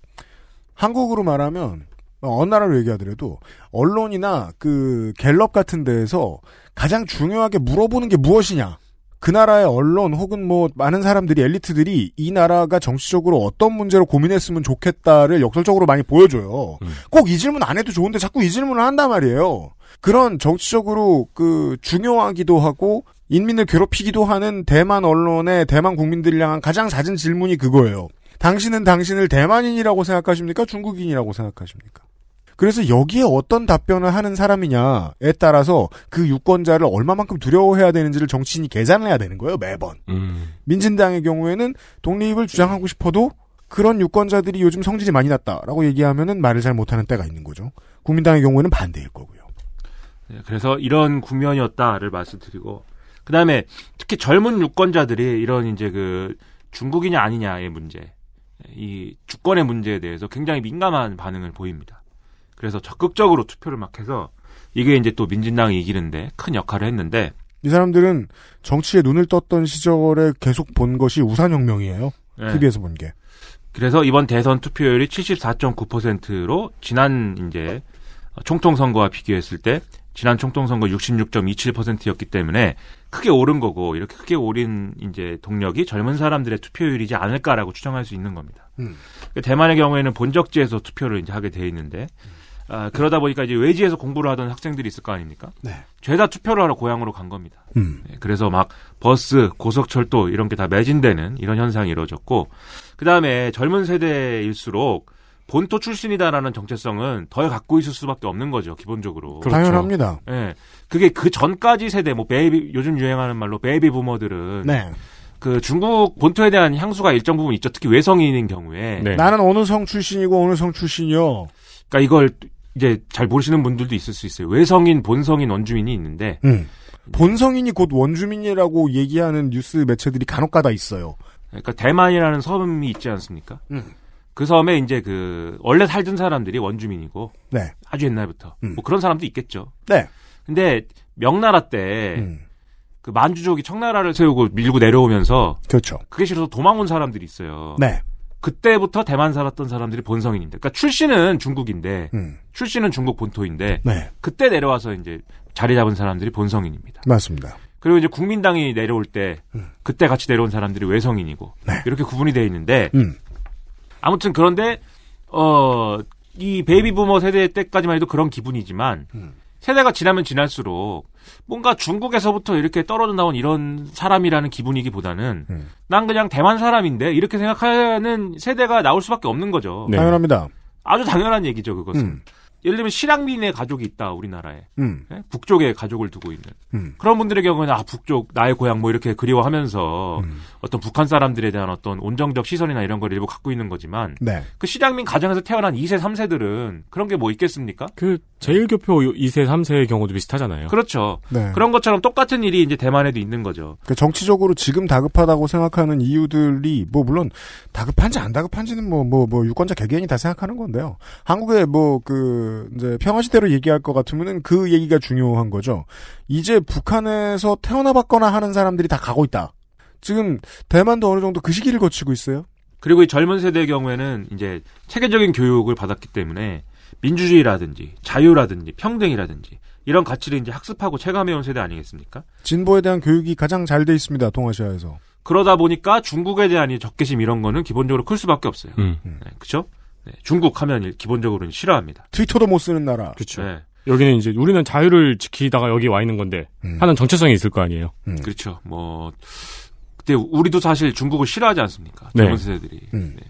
한국으로 말하면 어느 나라로 얘기하더라도 언론이나 그 갤럽 같은 데에서 가장 중요하게 물어보는 게 무엇이냐. 그 나라의 언론 혹은 뭐 많은 사람들이 엘리트들이 이 나라가 정치적으로 어떤 문제로 고민했으면 좋겠다를 역설적으로 많이 보여줘요. 꼭이 질문 안 해도 좋은데 자꾸 이 질문을 한단 말이에요. 그런 정치적으로 그 중요하기도 하고 인민을 괴롭히기도 하는 대만 언론의 대만 국민들을 향한 가장 잦은 질문이 그거예요. 당신은 당신을 대만인이라고 생각하십니까? 중국인이라고 생각하십니까? 그래서 여기에 어떤 답변을 하는 사람이냐에 따라서 그 유권자를 얼마만큼 두려워해야 되는지를 정치인이 계산을 해야 되는 거예요, 매번.
음.
민진당의 경우에는 독립을 주장하고 싶어도 그런 유권자들이 요즘 성질이 많이 났다라고 얘기하면은 말을 잘 못하는 때가 있는 거죠. 국민당의 경우에는 반대일 거고요.
네, 그래서 이런 국면이었다를 말씀드리고 그 다음에 특히 젊은 유권자들이 이런 이제 그 중국이냐 아니냐의 문제, 이 주권의 문제에 대해서 굉장히 민감한 반응을 보입니다. 그래서 적극적으로 투표를 막 해서 이게 이제 또 민진당이 이기는데 큰 역할을 했는데
이 사람들은 정치에 눈을 떴던 시절에 계속 본 것이 우산혁명이에요.
네.
TV에서 본 게.
그래서 이번 대선 투표율이 74.9%로 지난 이제 총통 선거와 비교했을 때 지난 총통 선거 66.27%였기 때문에 크게 오른 거고 이렇게 크게 오른 이제 동력이 젊은 사람들의 투표율이지 않을까라고 추정할 수 있는 겁니다.
음.
대만의 경우에는 본적지에서 투표를 이제 하게 돼 있는데 아, 그러다 보니까 이제 외지에서 공부를 하던 학생들이 있을 거 아닙니까?
네.
죄다 투표를 하러 고향으로 간 겁니다.
음.
네, 그래서 막 버스, 고속철도 이런 게 다 매진되는 이런 현상이 이루어졌고 그 다음에 젊은 세대일수록 본토 출신이다라는 정체성은 더 갖고 있을 수밖에 없는 거죠 기본적으로.
그렇죠. 당연합니다.
예, 그게 그 전까지 세대 뭐 베이비 요즘 유행하는 말로 베이비 부머들은
네.
그 중국 본토에 대한 향수가 일정 부분 있죠. 특히 외성인인 경우에.
네.
나는 어느 성 출신이고 어느 성 출신이요.
그러니까 이걸 이제 잘 모르시는 분들도 있을 수 있어요. 외성인, 본성인 원주민이 있는데
음. 본성인이 곧 원주민이라고 얘기하는 뉴스 매체들이 간혹가다 있어요.
그러니까 대만이라는 섬이 있지 않습니까?
음.
그 섬에 이제 그 원래 살던 사람들이 원주민이고
네.
아주 옛날부터
음.
뭐 그런 사람도 있겠죠.
네.
근데 명나라 때
음.
그 만주족이 청나라를 세우고 밀고 내려오면서
그렇죠.
그게 싫어서 도망온 사람들이 있어요.
네.
그때부터 대만 살았던 사람들이 본성인인데, 그러니까 출신은 중국인데
음.
출신은 중국 본토인데
네.
그때 내려와서 이제 자리 잡은 사람들이 본성인입니다.
맞습니다.
그리고 이제 국민당이 내려올 때
음.
그때 같이 내려온 사람들이 외성인이고
네.
이렇게 구분이 돼 있는데
음.
아무튼 그런데 어 이 베이비 부머 세대 때까지만 해도 그런 기분이지만
음.
세대가 지나면 지날수록 뭔가 중국에서부터 이렇게 떨어져 나온 이런 사람이라는 기분이기보다는
음.
난 그냥 대만 사람인데 이렇게 생각하는 세대가 나올 수밖에 없는 거죠.
네.
당연합니다.
아주 당연한 얘기죠, 그것은.
음.
예를 들면 실향민의 가족이 있다, 우리나라에.
음.
예? 북쪽에 가족을 두고 있는.
음.
그런 분들의 경우는 아, 북쪽, 나의 고향 뭐 이렇게 그리워하면서
음.
어떤 북한 사람들에 대한 어떤 온정적 시선이나 이런 걸 일부 갖고 있는 거지만
네.
그 실향민 가정에서 태어난 2세, 3세들은 그런 게 뭐 있겠습니까?
그 재일교포 2세, 3세의 경우도 비슷하잖아요.
그렇죠.
네.
그런 것처럼 똑같은 일이 이제 대만에도 있는 거죠.
그 정치적으로 지금 다급하다고 생각하는 이유들이 뭐 물론 다급한지 안 다급한지는 뭐 뭐뭐 유권자 개개인이 다 생각하는 건데요. 한국에 뭐그 이제 평화 시대로 얘기할 것 같으면은 그 얘기가 중요한 거죠. 이제 북한에서 태어나 봤거나 하는 사람들이 다 가고 있다. 지금 대만도 어느 정도 그 시기를 거치고 있어요.
그리고 이 젊은 세대의 경우에는 이제 체계적인 교육을 받았기 때문에 민주주의라든지 자유라든지 평등이라든지 이런 가치를 이제 학습하고 체감해온 세대 아니겠습니까?
진보에 대한 교육이 가장 잘 돼 있습니다. 동아시아에서.
그러다 보니까 중국에 대한 이 적개심 이런 거는 기본적으로 클 수밖에 없어요.
음.
네, 그렇죠? 네, 중국 하면 일- 기본적으로는 싫어합니다.
트위터도 못 쓰는 나라.
그렇죠.
네,
여기는 이제 우리는 자유를 지키다가 여기 와 있는 건데
음.
하는 정체성이 있을 거 아니에요.
음.
그렇죠. 뭐 그때 우리도 사실 중국을 싫어하지 않습니까?
네.
젊은 세대들이.
음.
네.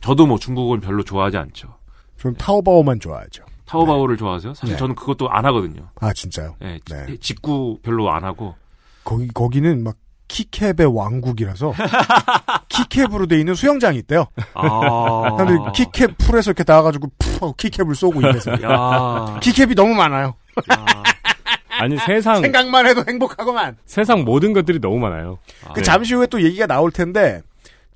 저도 뭐 중국을 별로 좋아하지 않죠.
전 타오바오만 좋아하죠.
타오바오를 좋아하세요? 사실
네.
저는 그것도 안 하거든요.
아 진짜요?
네,
네.
직구 별로 안 하고.
거기 거기는 막 keycap의 왕국이라서 keycap으로 돼 있는 수영장이 있대요.
아.
사람들이 keycap 풀에서 이렇게 나와가지고 푸 하고 keycap을 쏘고
야.
keycap이 너무 많아요.
야.
아니 세상
생각만 해도 행복하고만.
세상 모든 것들이 너무 많아요.
그 잠시 후에 또 얘기가 나올 텐데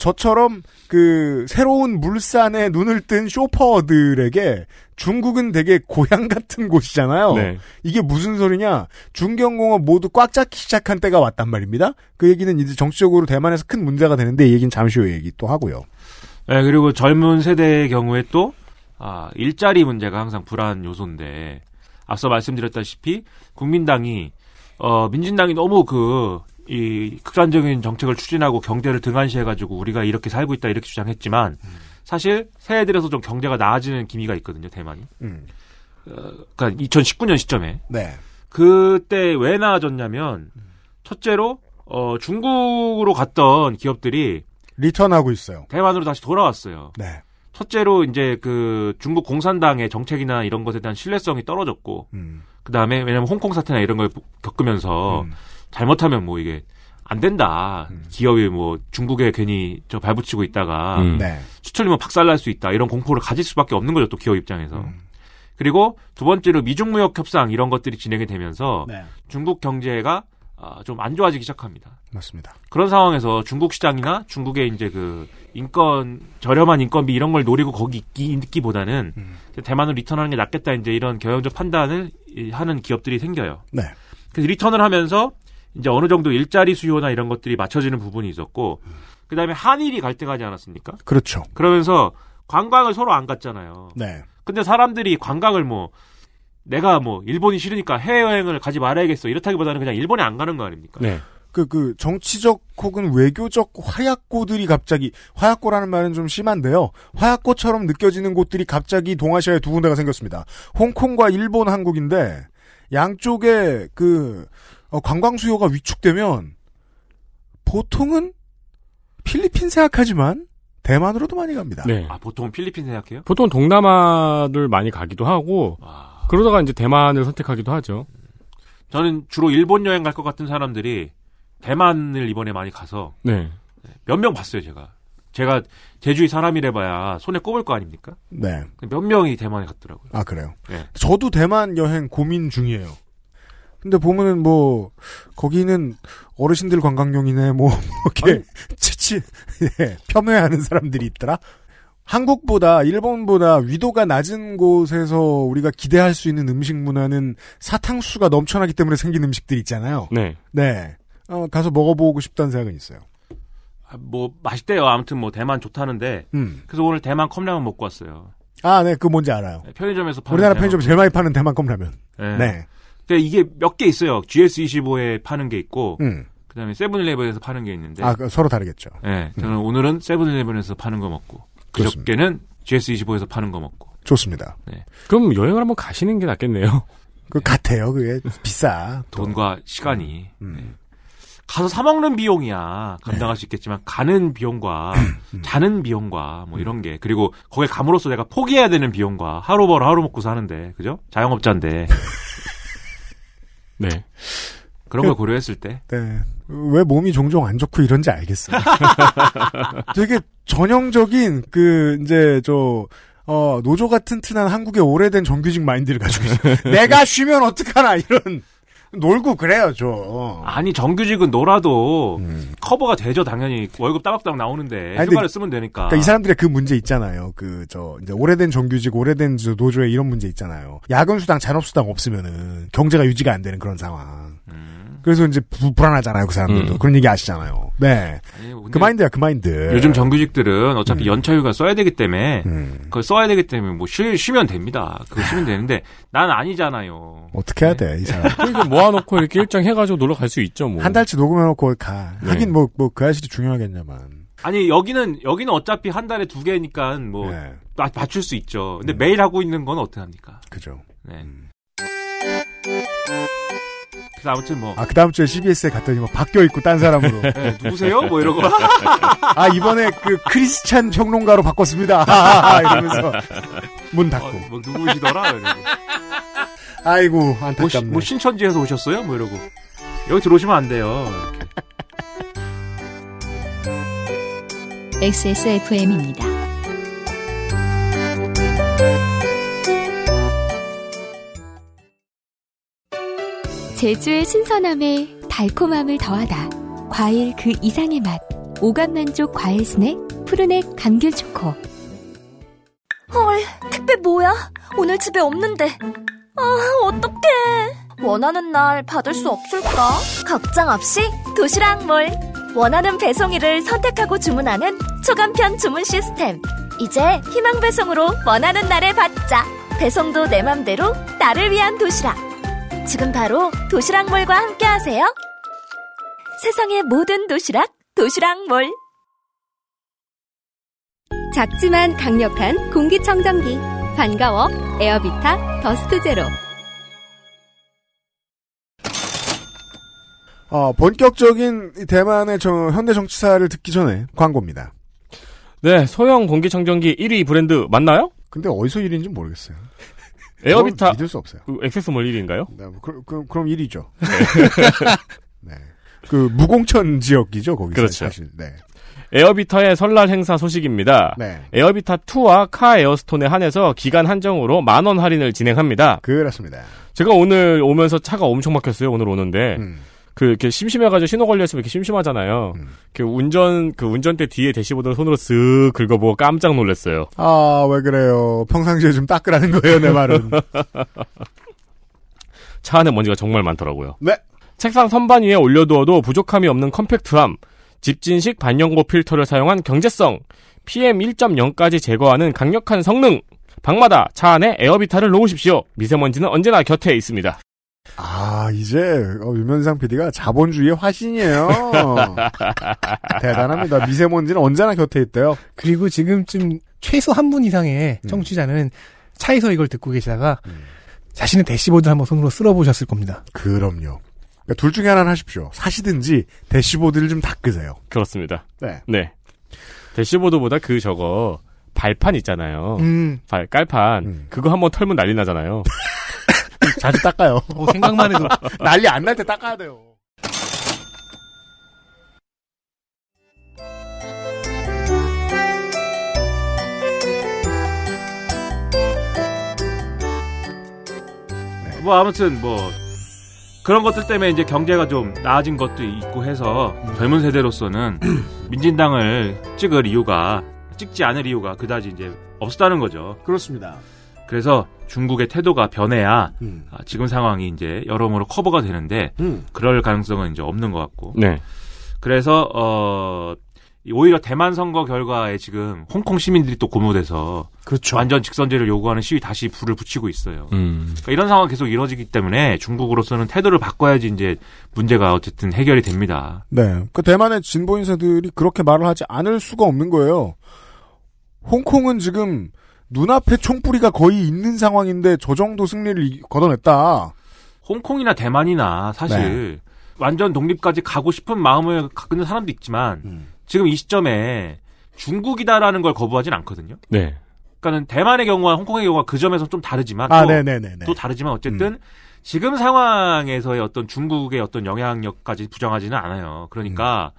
저처럼 그 새로운 물산에 눈을 뜬 쇼퍼들에게 중국은 되게 고향 같은 곳이잖아요.
네.
이게 무슨 소리냐? 중경공업 모두 꽉 잡기 시작한 때가 왔단 말입니다. 그 얘기는 이제 정치적으로 대만에서 큰 문제가 되는데 이 얘기는 잠시 후에 얘기 또 하고요.
네, 그리고 젊은 세대의 경우에 또, 아, 일자리 문제가 항상 불안 요소인데, 앞서 말씀드렸다시피, 국민당이, 어, 민진당이 너무 그, 이, 극단적인 정책을 추진하고 경제를 등한시해가지고 우리가 이렇게 살고 있다 이렇게 주장했지만, 사실 새해 들어서 좀 경제가 나아지는 기미가 있거든요, 대만이.
음.
어, 그니까 2019년 시점에.
네.
그때 왜 나아졌냐면, 첫째로, 어, 중국으로 갔던 기업들이
리턴하고 있어요.
대만으로 다시 돌아왔어요.
네.
첫째로 이제 그 중국 공산당의 정책이나 이런 것에 대한 신뢰성이 떨어졌고
음.
그 다음에 왜냐면 홍콩 사태나 이런 걸 겪으면서
음.
잘못하면 뭐 이게 안 된다 기업이 뭐 중국에 괜히 저 발붙이고 있다가
음.
네.
수출이면 박살날 수 있다 이런 공포를 가질 수밖에 없는 거죠 또 기업 입장에서
음.
그리고 두 번째로 미중 무역 협상 이런 것들이 진행이 되면서
네.
중국 경제가 아, 좀안 좋아지기 시작합니다.
맞습니다.
그런 상황에서 중국 시장이나 중국의 이제 그 인권 저렴한 인건비 이런 걸 노리고 거기 있기, 있기보다는
음.
대만으로 return하는 게 낫겠다 이제 이런 경영적 판단을 이- 하는 기업들이 생겨요.
네.
그래서 return을 하면서 이제 어느 정도 일자리 수요나 이런 것들이 맞춰지는 부분이 있었고 그다음에 한일이 갈등하지 않았습니까?
그렇죠.
그러면서 관광을 서로 안 갔잖아요.
네.
근데 사람들이 관광을 뭐 내가 뭐 일본이 싫으니까 해외여행을 가지 말아야겠어 이렇다기보다는 그냥 일본에 안 가는 거 아닙니까?
네.
그, 그, 정치적 혹은 외교적 화약고들이 갑자기, 화약고라는 말은 좀 심한데요. 화약고처럼 느껴지는 곳들이 갑자기 동아시아에 두 군데가 생겼습니다. 홍콩과 일본, 한국인데, 양쪽에 그, 어, 관광 수요가 위축되면, 보통은 필리핀 생각하지만, 대만으로도 많이 갑니다.
네.
아 보통 필리핀 생각해요?
보통 동남아를 많이 가기도 하고
와.
그러다가 이제 대만을 선택하기도 하죠.
저는 주로 일본 여행 갈 것 같은 사람들이 대만을 이번에 많이 가서
네.
몇 명 봤어요 제가. 제가 제주의 사람이래봐야 손에 꼽을 거 아닙니까?
네.
몇 명이 대만에 갔더라고요.
아, 그래요?
네.
저도 대만 여행 고민 중이에요. 근데 보면은 뭐, 거기는 어르신들 관광용이네, 뭐, 이렇게, 치치, 예, 폄훼하는 사람들이 있더라? 한국보다, 일본보다 위도가 낮은 곳에서 우리가 기대할 수 있는 음식 문화는 사탕수가 넘쳐나기 때문에 생긴 음식들 있잖아요.
네.
네. 어, 가서 먹어보고 싶다는 생각은 있어요.
아, 뭐 맛있대요. 아무튼 뭐 대만 좋다는데
음.
그래서 오늘 대만 컵라면 먹고 왔어요.
아, 네, 그거 뭔지 알아요.
네, 편의점에서 파는
우리나라 편의점 제일 많이 파는 대만 컵라면.
네.
네.
근데 이게 몇 개 있어요. GS25에 파는 게 있고
음.
그 다음에 세븐일레븐에서 파는 게 있는데
아, 그 서로 다르겠죠.
네, 저는 오늘은 세븐일레븐에서 파는 거 먹고. 그저께는 GS25에서 파는 거 먹고
좋습니다.
그럼 여행을 한번 가시는 게 낫겠네요.
그 같아요. 그게 비싸.
돈과 시간이
음.
네. 가서 사 먹는 비용이야 감당할 수 있겠지만 가는 비용과 자는 비용과 뭐 이런 게 그리고 거기 감으로써 내가 포기해야 되는 비용과 하루 벌어 하루 먹고 사는데 그죠 자영업자인데
네.
그런 걸 고려했을 때
네. 왜 몸이 종종 안 좋고 이런지 알겠어요. 되게 전형적인 그 이제 저 어, 노조가 튼튼한 한국의 오래된 정규직 마인드를 가지고 있어요. 내가 쉬면 어떡하나 이런 놀고 그래요, 저.
아니 정규직은 놀아도 커버가 되죠 당연히 월급 따박따박 나오는데
음. 아니,
휴가를 쓰면 되니까
그러니까 이 사람들의 그 문제 있잖아요. 그 저 이제 오래된 정규직, 오래된 저 노조의 이런 문제 있잖아요. 야근 수당, 잔업 수당 없으면은 경제가 유지가 안 되는 그런 상황. 그래서 이제 부, 불안하잖아요, 그 사람들도.
음.
그런 얘기 아시잖아요. 네.
아니,
그 마인드야, 그 마인드.
요즘 정규직들은 어차피
음.
연차휴가 써야 되기 때문에
음.
그걸 써야 되기 때문에 뭐 쉬, 쉬면 됩니다 그거 쉬면 되는데 난 아니잖아요
어떻게 해야 돼, 이 사람.
그러니까 모아놓고 이렇게 일정 해가지고 놀러 갈 수 있죠, 뭐.
한 달치 녹음해놓고 가.
네.
하긴 뭐, 뭐, 그 아실이 중요하겠냐만.
아니 여기는 여기는 어차피 한 달에 두 개니까 뭐
네.
마- 맞출 수 있죠. 근데 매일 하고 있는 건 어떻게 합니까?
그죠.
네.
음.
그래서 아무튼 뭐
아, 그 다음 주에 CBS에 갔더니 뭐 바뀌어 있고 딴 사람으로.
네, 누구세요? 뭐 이러고
아, 이번에 그 크리스찬 평론가로 바꿨습니다. 이러면서 문
어,
닫고.
뭐 누구시더라? 이러고.
아이고,
뭐, 시-
안타깝네.
뭐 신천지에서 오셨어요? 뭐 이러고 여기 들어오시면 안 돼요.
XSFM입니다.
제주의 신선함에 달콤함을 더하다. 과일 그 이상의 맛. 오감 만족 과일 스낵 푸르넥 감귤 초코.
헐, 택배 뭐야? 오늘 집에 없는데. 아, 어떡해. 원하는 날 받을 수 없을까? 걱정 없이 도시락몰. 원하는 배송일을 선택하고 주문하는 초간편 주문 시스템. 이제 희망 배송으로 원하는 날에 받자. 배송도 내 맘대로 나를 위한 도시락. 지금 바로 도시락몰과 함께 하세요. 세상의 모든 도시락, 도시락몰.
작지만 강력한 공기청정기. 반가워 에어비타 더스트 제로.
어, 본격적인 이 대만의 저 현대 정치사를 듣기 전에 광고입니다.
네, 소형 공기청정기 1위 브랜드 맞나요?
근데 어디서 1위인지 모르겠어요.
에어비타.
믿을 수 없어요.
그 XS몰 1위인가요?
네, 뭐 그럼, 그럼, 그럼 1위죠. 네. 그 무공천 지역이죠, 거기서
그렇죠.
사실. 네.
에어비타의 설날 행사 소식입니다.
네.
에어비타 2와 카 에어스톤에 한해서 기간 한정으로 만 원 할인을 진행합니다.
그렇습니다.
제가 오늘 오면서 차가 엄청 막혔어요. 오늘 오는데
음.
그 이렇게 심심해가지고 신호 걸렸으면 이렇게 심심하잖아요.
음.
그 운전 그 운전대 뒤에 대시보드를 손으로 쓱 긁어보고 깜짝 놀랐어요.
아, 왜 그래요. 평상시에 좀 닦으라는 거예요, 내 말은.
차 안에 먼지가 정말 많더라고요.
네.
책상 선반 위에 올려두어도 부족함이 없는 컴팩트함, 집진식 반영고 필터를 사용한 경제성, PM 1.0까지 제거하는 강력한 성능. 방마다 차 안에 에어비타를 놓으십시오. 미세먼지는 언제나 곁에 있습니다.
아, 이제, 어, 유면상 PD가 자본주의의 화신이에요. 대단합니다. 미세먼지는 언제나 곁에 있대요.
그리고 지금쯤 최소 한 분 이상의
음.
청취자는 차에서 이걸 듣고 계시다가
음.
자신의 대시보드 한번 손으로 쓸어보셨을 겁니다.
그럼요. 그러니까 둘 중에 하나는 하십시오. 사시든지 대시보드를 좀 닦으세요.
그렇습니다.
네.
네. 대시보드보다 그 저거 발판 있잖아요.
음,
발 깔판
음.
그거 한번 털면 난리 나잖아요.
자주 닦아요.
어, 생각만 해도
난리 안 날 때 닦아야 돼요.
뭐 아무튼 뭐 그런 것들 때문에 이제 경제가 좀 나아진 것도 있고 해서 젊은 세대로서는 민진당을 찍을 이유가 찍지 않을 이유가 그다지 이제 없었다는 거죠.
그렇습니다.
그래서 중국의 태도가 변해야
음.
아, 지금 상황이 이제 여러모로 커버가 되는데
음.
그럴 가능성은 이제 없는 것 같고
네.
그래서 어 오히려 대만 선거 결과에 지금 홍콩 시민들이 또 고무돼서
그렇죠.
완전 직선제를 요구하는 시위 다시 불을 붙이고 있어요.
음.
그러니까 이런 상황이 계속 이루어지기 때문에 중국으로서는 태도를 바꿔야지 이제 문제가 어쨌든 해결이 됩니다.
네. 그 대만의 진보 인사들이 그렇게 말을 하지 않을 수가 없는 거예요. 홍콩은 지금 눈앞에 총뿌리가 거의 있는 상황인데 저 정도 승리를 이- 거둬냈다.
홍콩이나 대만이나 사실 완전 독립까지 가고 싶은 마음을 갖고 있는 사람도 있지만
음.
지금 이 시점에 중국이다라는 걸 거부하진 않거든요.
네.
그러니까는 대만의 경우와 홍콩의 경우가 그 점에서 좀 다르지만
아,
또,
네네네네.
또 다르지만 어쨌든 지금 상황에서의 어떤 중국의 어떤 영향력까지 부정하지는 않아요. 그러니까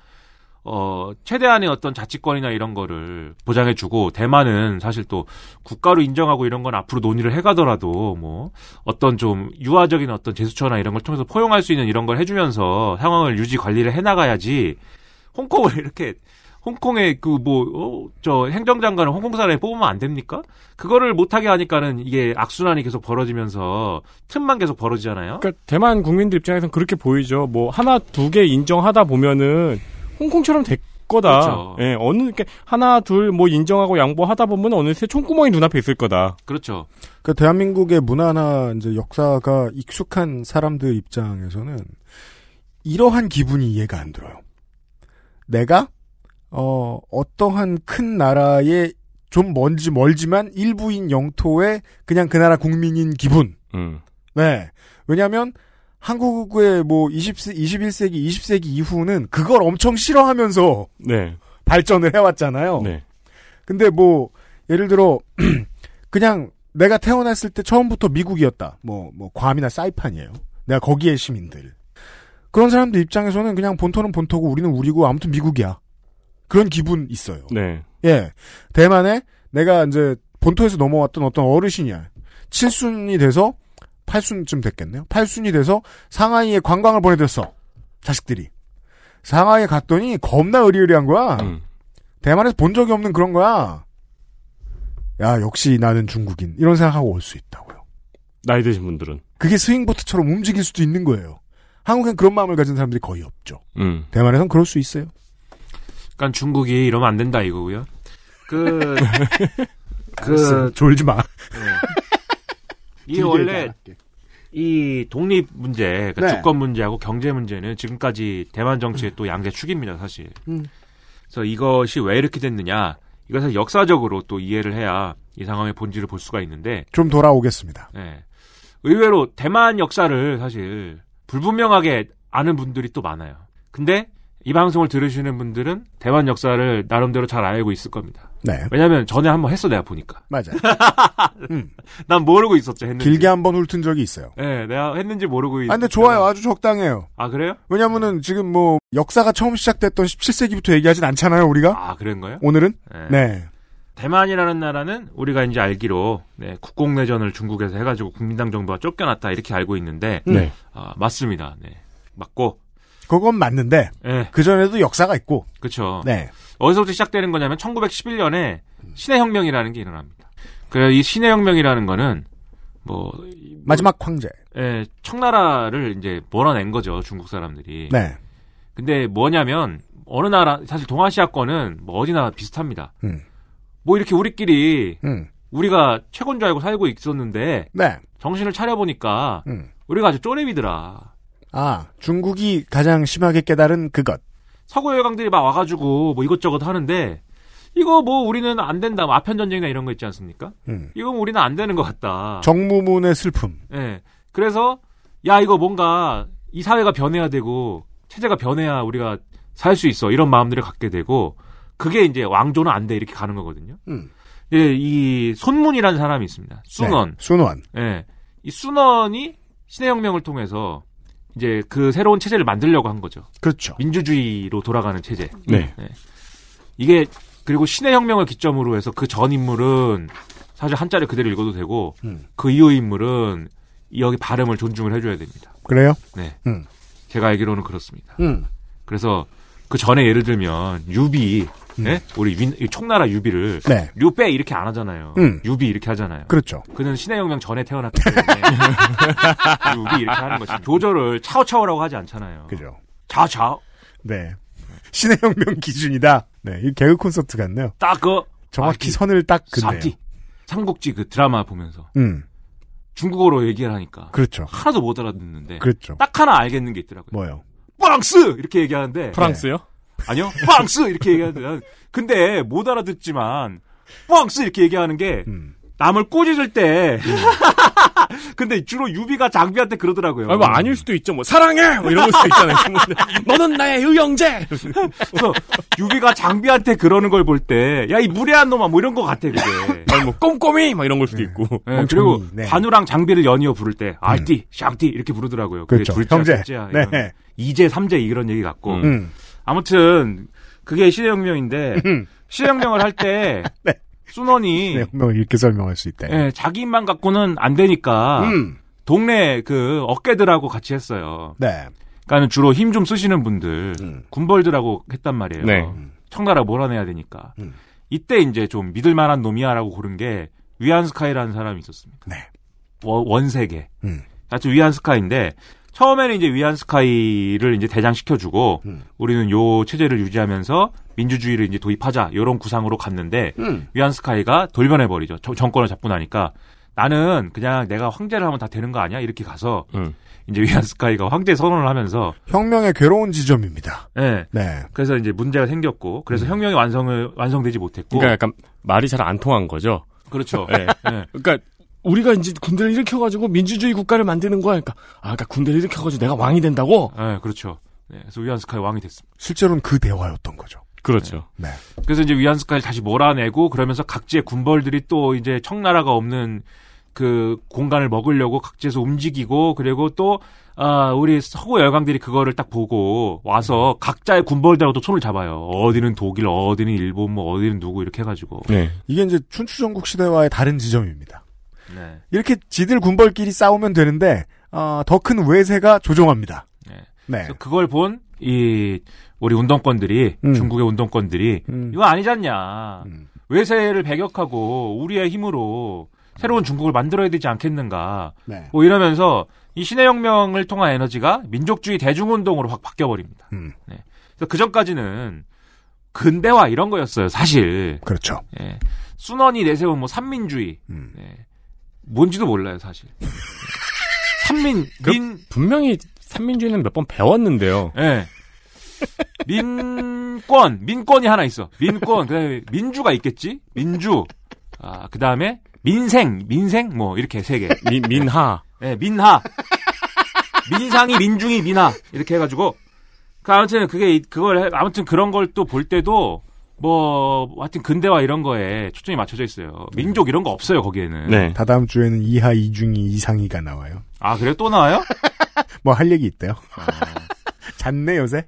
어 최대한의 어떤 자치권이나 이런 거를 보장해주고 대만은 사실 또 국가로 인정하고 이런 건 앞으로 논의를 해가더라도 뭐 어떤 좀 유화적인 어떤 제스처나 이런 걸 통해서 포용할 수 있는 이런 걸 해주면서 상황을 유지 관리를 해나가야지 홍콩을 이렇게 홍콩의 그뭐저 행정장관을 홍콩 사람에 뽑으면 안 됩니까? 그거를 못하게 하니까는 이게 악순환이 계속 벌어지면서 틈만 계속 벌어지잖아요.
그러니까 대만 국민들 입장에서는 그렇게 보이죠. 뭐 하나 두 개 인정하다 보면은 홍콩처럼 될 거다.
그렇죠.
예, 어느 이렇게 하나 둘 뭐 인정하고 양보하다 보면 어느새 총구멍이 눈앞에 있을 거다.
그렇죠.
그 대한민국의 문화나 이제 역사가 익숙한 사람들 입장에서는 이러한 기분이 이해가 안 들어요. 내가 어 어떠한 큰 나라의 좀 먼지 멀지만 일부인 영토에 그냥 그 나라 국민인 기분.
음.
네. 왜냐하면 한국의 뭐 20세, 21세기, 20세기 이후는 그걸 엄청 싫어하면서
네.
발전을 해왔잖아요.
네.
근데 뭐 예를 들어 그냥 내가 태어났을 때 처음부터 미국이었다. 뭐 뭐 괌이나 사이판이에요. 내가 거기에 시민들. 그런 사람들 입장에서는 그냥 본토는 본토고 우리는 우리고 아무튼 미국이야. 그런 기분 있어요.
네.
예. 대만에 내가 이제 본토에서 넘어왔던 어떤 어르신이야. 7순이 돼서 8순쯤 됐겠네요. 8순이 돼서 상하이에 관광을 보내줬어. 자식들이. 상하이에 갔더니 겁나 의리의리한 거야.
음.
대만에서 본 적이 없는 그런 거야. 야, 역시 나는 중국인. 이런 생각하고 올 수 있다고요.
나이 드신 분들은.
그게 스윙보트처럼 움직일 수도 있는 거예요. 한국엔 그런 마음을 가진 사람들이 거의 없죠.
음.
대만에선 그럴 수 있어요.
그러니까 중국이 이러면 안 된다 이거고요. 그. 그,
졸지 마.
이
길게
원래. 이 독립 문제, 그러니까
네.
주권 문제하고 경제 문제는 지금까지 대만 정치의 또 양대 축입니다, 사실.
음.
그래서 이것이 왜 이렇게 됐느냐, 이것을 역사적으로 또 이해를 해야 이 상황의 본질을 볼 수가 있는데,
좀 돌아오겠습니다.
예. 의외로 대만 역사를 사실 불분명하게 아는 분들이 또 많아요. 근데 이 방송을 들으시는 분들은 대만 역사를 나름대로 잘 알고 있을 겁니다.
네.
왜냐면 전에 한번 했어, 내가 보니까.
맞아요. 음.
난 모르고 있었죠, 했는지.
길게 한번 훑은 적이 있어요.
예, 내가 했는지 모르고 있
아, 근데 좋아요. 아주 적당해요.
아, 그래요?
왜냐면은 지금 뭐 역사가 처음 시작됐던 17세기부터 얘기하진 않잖아요, 우리가.
아, 그런 거요?
오늘은?
네.
네.
대만이라는 나라는 우리가 이제 알기로 네, 국공내전을 중국에서 해가지고 국민당 정부가 쫓겨났다 이렇게 알고 있는데
네.
아, 맞습니다. 네, 맞고
그건 맞는데
예,
그전에도 역사가 있고.
그렇죠.
네.
어디서부터 시작되는 거냐면 1911년에 신해 혁명이라는 게 일어납니다. 그래 이 신해 혁명이라는 거는 뭐
마지막 황제.
예, 청나라를 이제 몰아낸 거죠 중국 사람들이.
네.
근데 뭐냐면 어느 나라 사실 동아시아권은 뭐 어디나 비슷합니다.
음.
뭐 이렇게 우리끼리
음.
우리가 최고인 줄 알고 살고 있었는데
네.
정신을 차려 보니까
음.
우리가 아주 쪼렙이더라.
아, 중국이 가장 심하게 깨달은 그것.
서구 열강들이 막 와가지고 뭐 이것저것 하는데 이거 뭐 우리는 안 된다. 뭐 아편 전쟁이나 이런 거 있지 않습니까?
음.
이건 우리는 안 되는 것 같다.
정무문의 슬픔.
예. 그래서 야 이거 뭔가 이 사회가 변해야 되고 체제가 변해야 우리가 살 수 있어 이런 마음들을 갖게 되고 그게 이제 왕조는 안 돼 이렇게 가는 거거든요.
음.
예, 이 손문이라는 사람이 있습니다. 순원.
네. 순원.
예. 이 순원이 신해혁명을 통해서 이제 그 새로운 체제를 만들려고 한 거죠.
그렇죠.
민주주의로 돌아가는 체제.
네.
이게 그리고 신해혁명을 기점으로 해서 그 전 인물은 사실 한자를 그대로 읽어도 되고
음.
그 이후 인물은 여기 발음을 존중을 해줘야 됩니다.
그래요?
네.
음.
제가 알기로는 그렇습니다.
음.
그래서 그 전에 예를 들면 유비, 네? 우리 윈, 이 총나라 유비를
네.
류빼 이렇게 안 하잖아요.
음.
유비 이렇게 하잖아요.
그렇죠.
그는 신해혁명 전에 태어났기 때문에 유비 이렇게 하는 거지. 조조를 차오차오라고 하지 않잖아요.
그죠.
차오차오.
네. 신의혁명 기준이다. 네. 이 개그 콘서트 같네요.
딱 그
정확히 선을 딱.
사티. 삼국지 그 드라마 보면서
음.
중국어로 얘기를 하니까
그렇죠.
하나도 못 알아듣는데
그렇죠.
딱 하나 알겠는 게 있더라고요.
뭐요?
프랑스 이렇게 얘기하는데
프랑스요?
아니요 프랑스 이렇게 얘기하는데 난 근데 못 알아듣지만 프랑스 이렇게 얘기하는 게
음.
남을 꼬집을 때 근데 주로 유비가 장비한테 그러더라고요.
아니, 뭐 아닐 수도 있죠. 뭐 사랑해 뭐 이런 걸 수도 있잖아요. 너는 나의 의형제.
그래서 유비가 장비한테 그러는 걸 볼 때 야 이 무례한 놈아 뭐 이런 거 같아 그게.
아니 뭐 꼼꼼히 막 이런 걸 수도 있고.
네, 그리고 관우랑 장비를 연이어 부를 때 알띠, 샥띠 이렇게 부르더라고요. 그게
그렇죠.
둘째야,
형제.
셋째야,
네.
이런. 이제 삼제 이런 얘기 같고.
음.
아무튼 그게 시대혁명인데 시대혁명을 할때 순원이
네, 혁명을 이렇게 설명할 수 있다.
예, 자기 입만 갖고는 안 되니까
음.
동네 그 어깨들하고 같이 했어요.
네.
그러니까 주로 힘 좀 쓰시는 분들
음.
군벌들하고 했단 말이에요.
네.
청나라 몰아내야 되니까.
음.
이때 이제 좀 믿을 만한 놈이야라고 고른 게 위안스카이라는 사람이 있었습니다.
네.
원- 원세계.
음.
하여튼 위안스카이인데 처음에는 이제 위안스카이를 이제 대장시켜주고
음.
우리는 요 체제를 유지하면서 민주주의를 이제 도입하자 이런 구상으로 갔는데
음.
위안스카이가 돌변해버리죠. 정- 정권을 잡고 나니까 나는 그냥 내가 황제를 하면 다 되는 거 아니야? 이렇게 가서
음.
이제 위안스카이가 황제 선언을 하면서
혁명의 괴로운 지점입니다.
예.
네.
그래서 이제 문제가 생겼고 그래서 혁명이 완성을 완성되지 못했고
그러니까 약간 말이 잘 안 통한 거죠.
그렇죠.
네.
예.
그러니까 우리가 이제 군대를 일으켜가지고 민주주의 국가를 만드는 거야. 그러니까 아, 그러니까 군대를 일으켜가지고 내가 왕이 된다고.
예, 그렇죠. 네, 그래서 위안스카이 왕이 됐습니다.
실제로는 그 대화였던 거죠.
그렇죠.
네.
그래서 이제 위안스카이를 다시 몰아내고 그러면서 각지의 군벌들이 또 이제 청나라가 없는 그 공간을 먹으려고 각지에서 움직이고 그리고 또 아, 우리 서구 열강들이 그거를 딱 보고 와서 각자의 군벌들하고 또 손을 잡아요. 어디는 독일, 어디는 일본, 뭐 어디는 누구 이렇게 해가지고.
네.
이게 이제 춘추전국 시대와의 다른 지점입니다.
네.
이렇게 지들 군벌끼리 싸우면 되는데 어, 더 큰 외세가 조종합니다.
네.
네.
그걸 본 이 우리 운동권들이
음.
중국의 운동권들이
음.
이거 아니잖냐.
음.
외세를 배격하고 우리의 힘으로 새로운 중국을 만들어야 되지 않겠는가.
네.
뭐 이러면서 이 신해혁명을 통한 에너지가 민족주의 대중운동으로 확 바뀌어버립니다.
음.
네. 그래서 그 전까지는 근대화 이런 거였어요, 사실.
그렇죠.
예. 순원이 내세운 뭐 산민주의.
음.
네. 뭔지도 몰라요, 사실. 산민, 민,
분명히 삼민주의는 몇 번 배웠는데요.
예. 민권, 민권이 하나 있어. 민권, 그 다음에 민주가 있겠지? 민주. 아, 그 다음에 민생, 민생, 뭐, 이렇게 세 개.
민, 민하.
예, 민하. 민상이, 민중이, 민하. 이렇게 해가지고. 그 아무튼 그게, 이- 그걸, 해- 아무튼 그런 걸 또 볼 때도, 뭐, 하여튼 근대화 이런 거에 초점이 맞춰져 있어요. 민족 이런 거 없어요, 거기에는.
네.
다다음 주에는 이하, 이중이, 이상이가 나와요.
아, 그래요? 또 나와요?
뭐 할 얘기 있대요. 잤네 요새.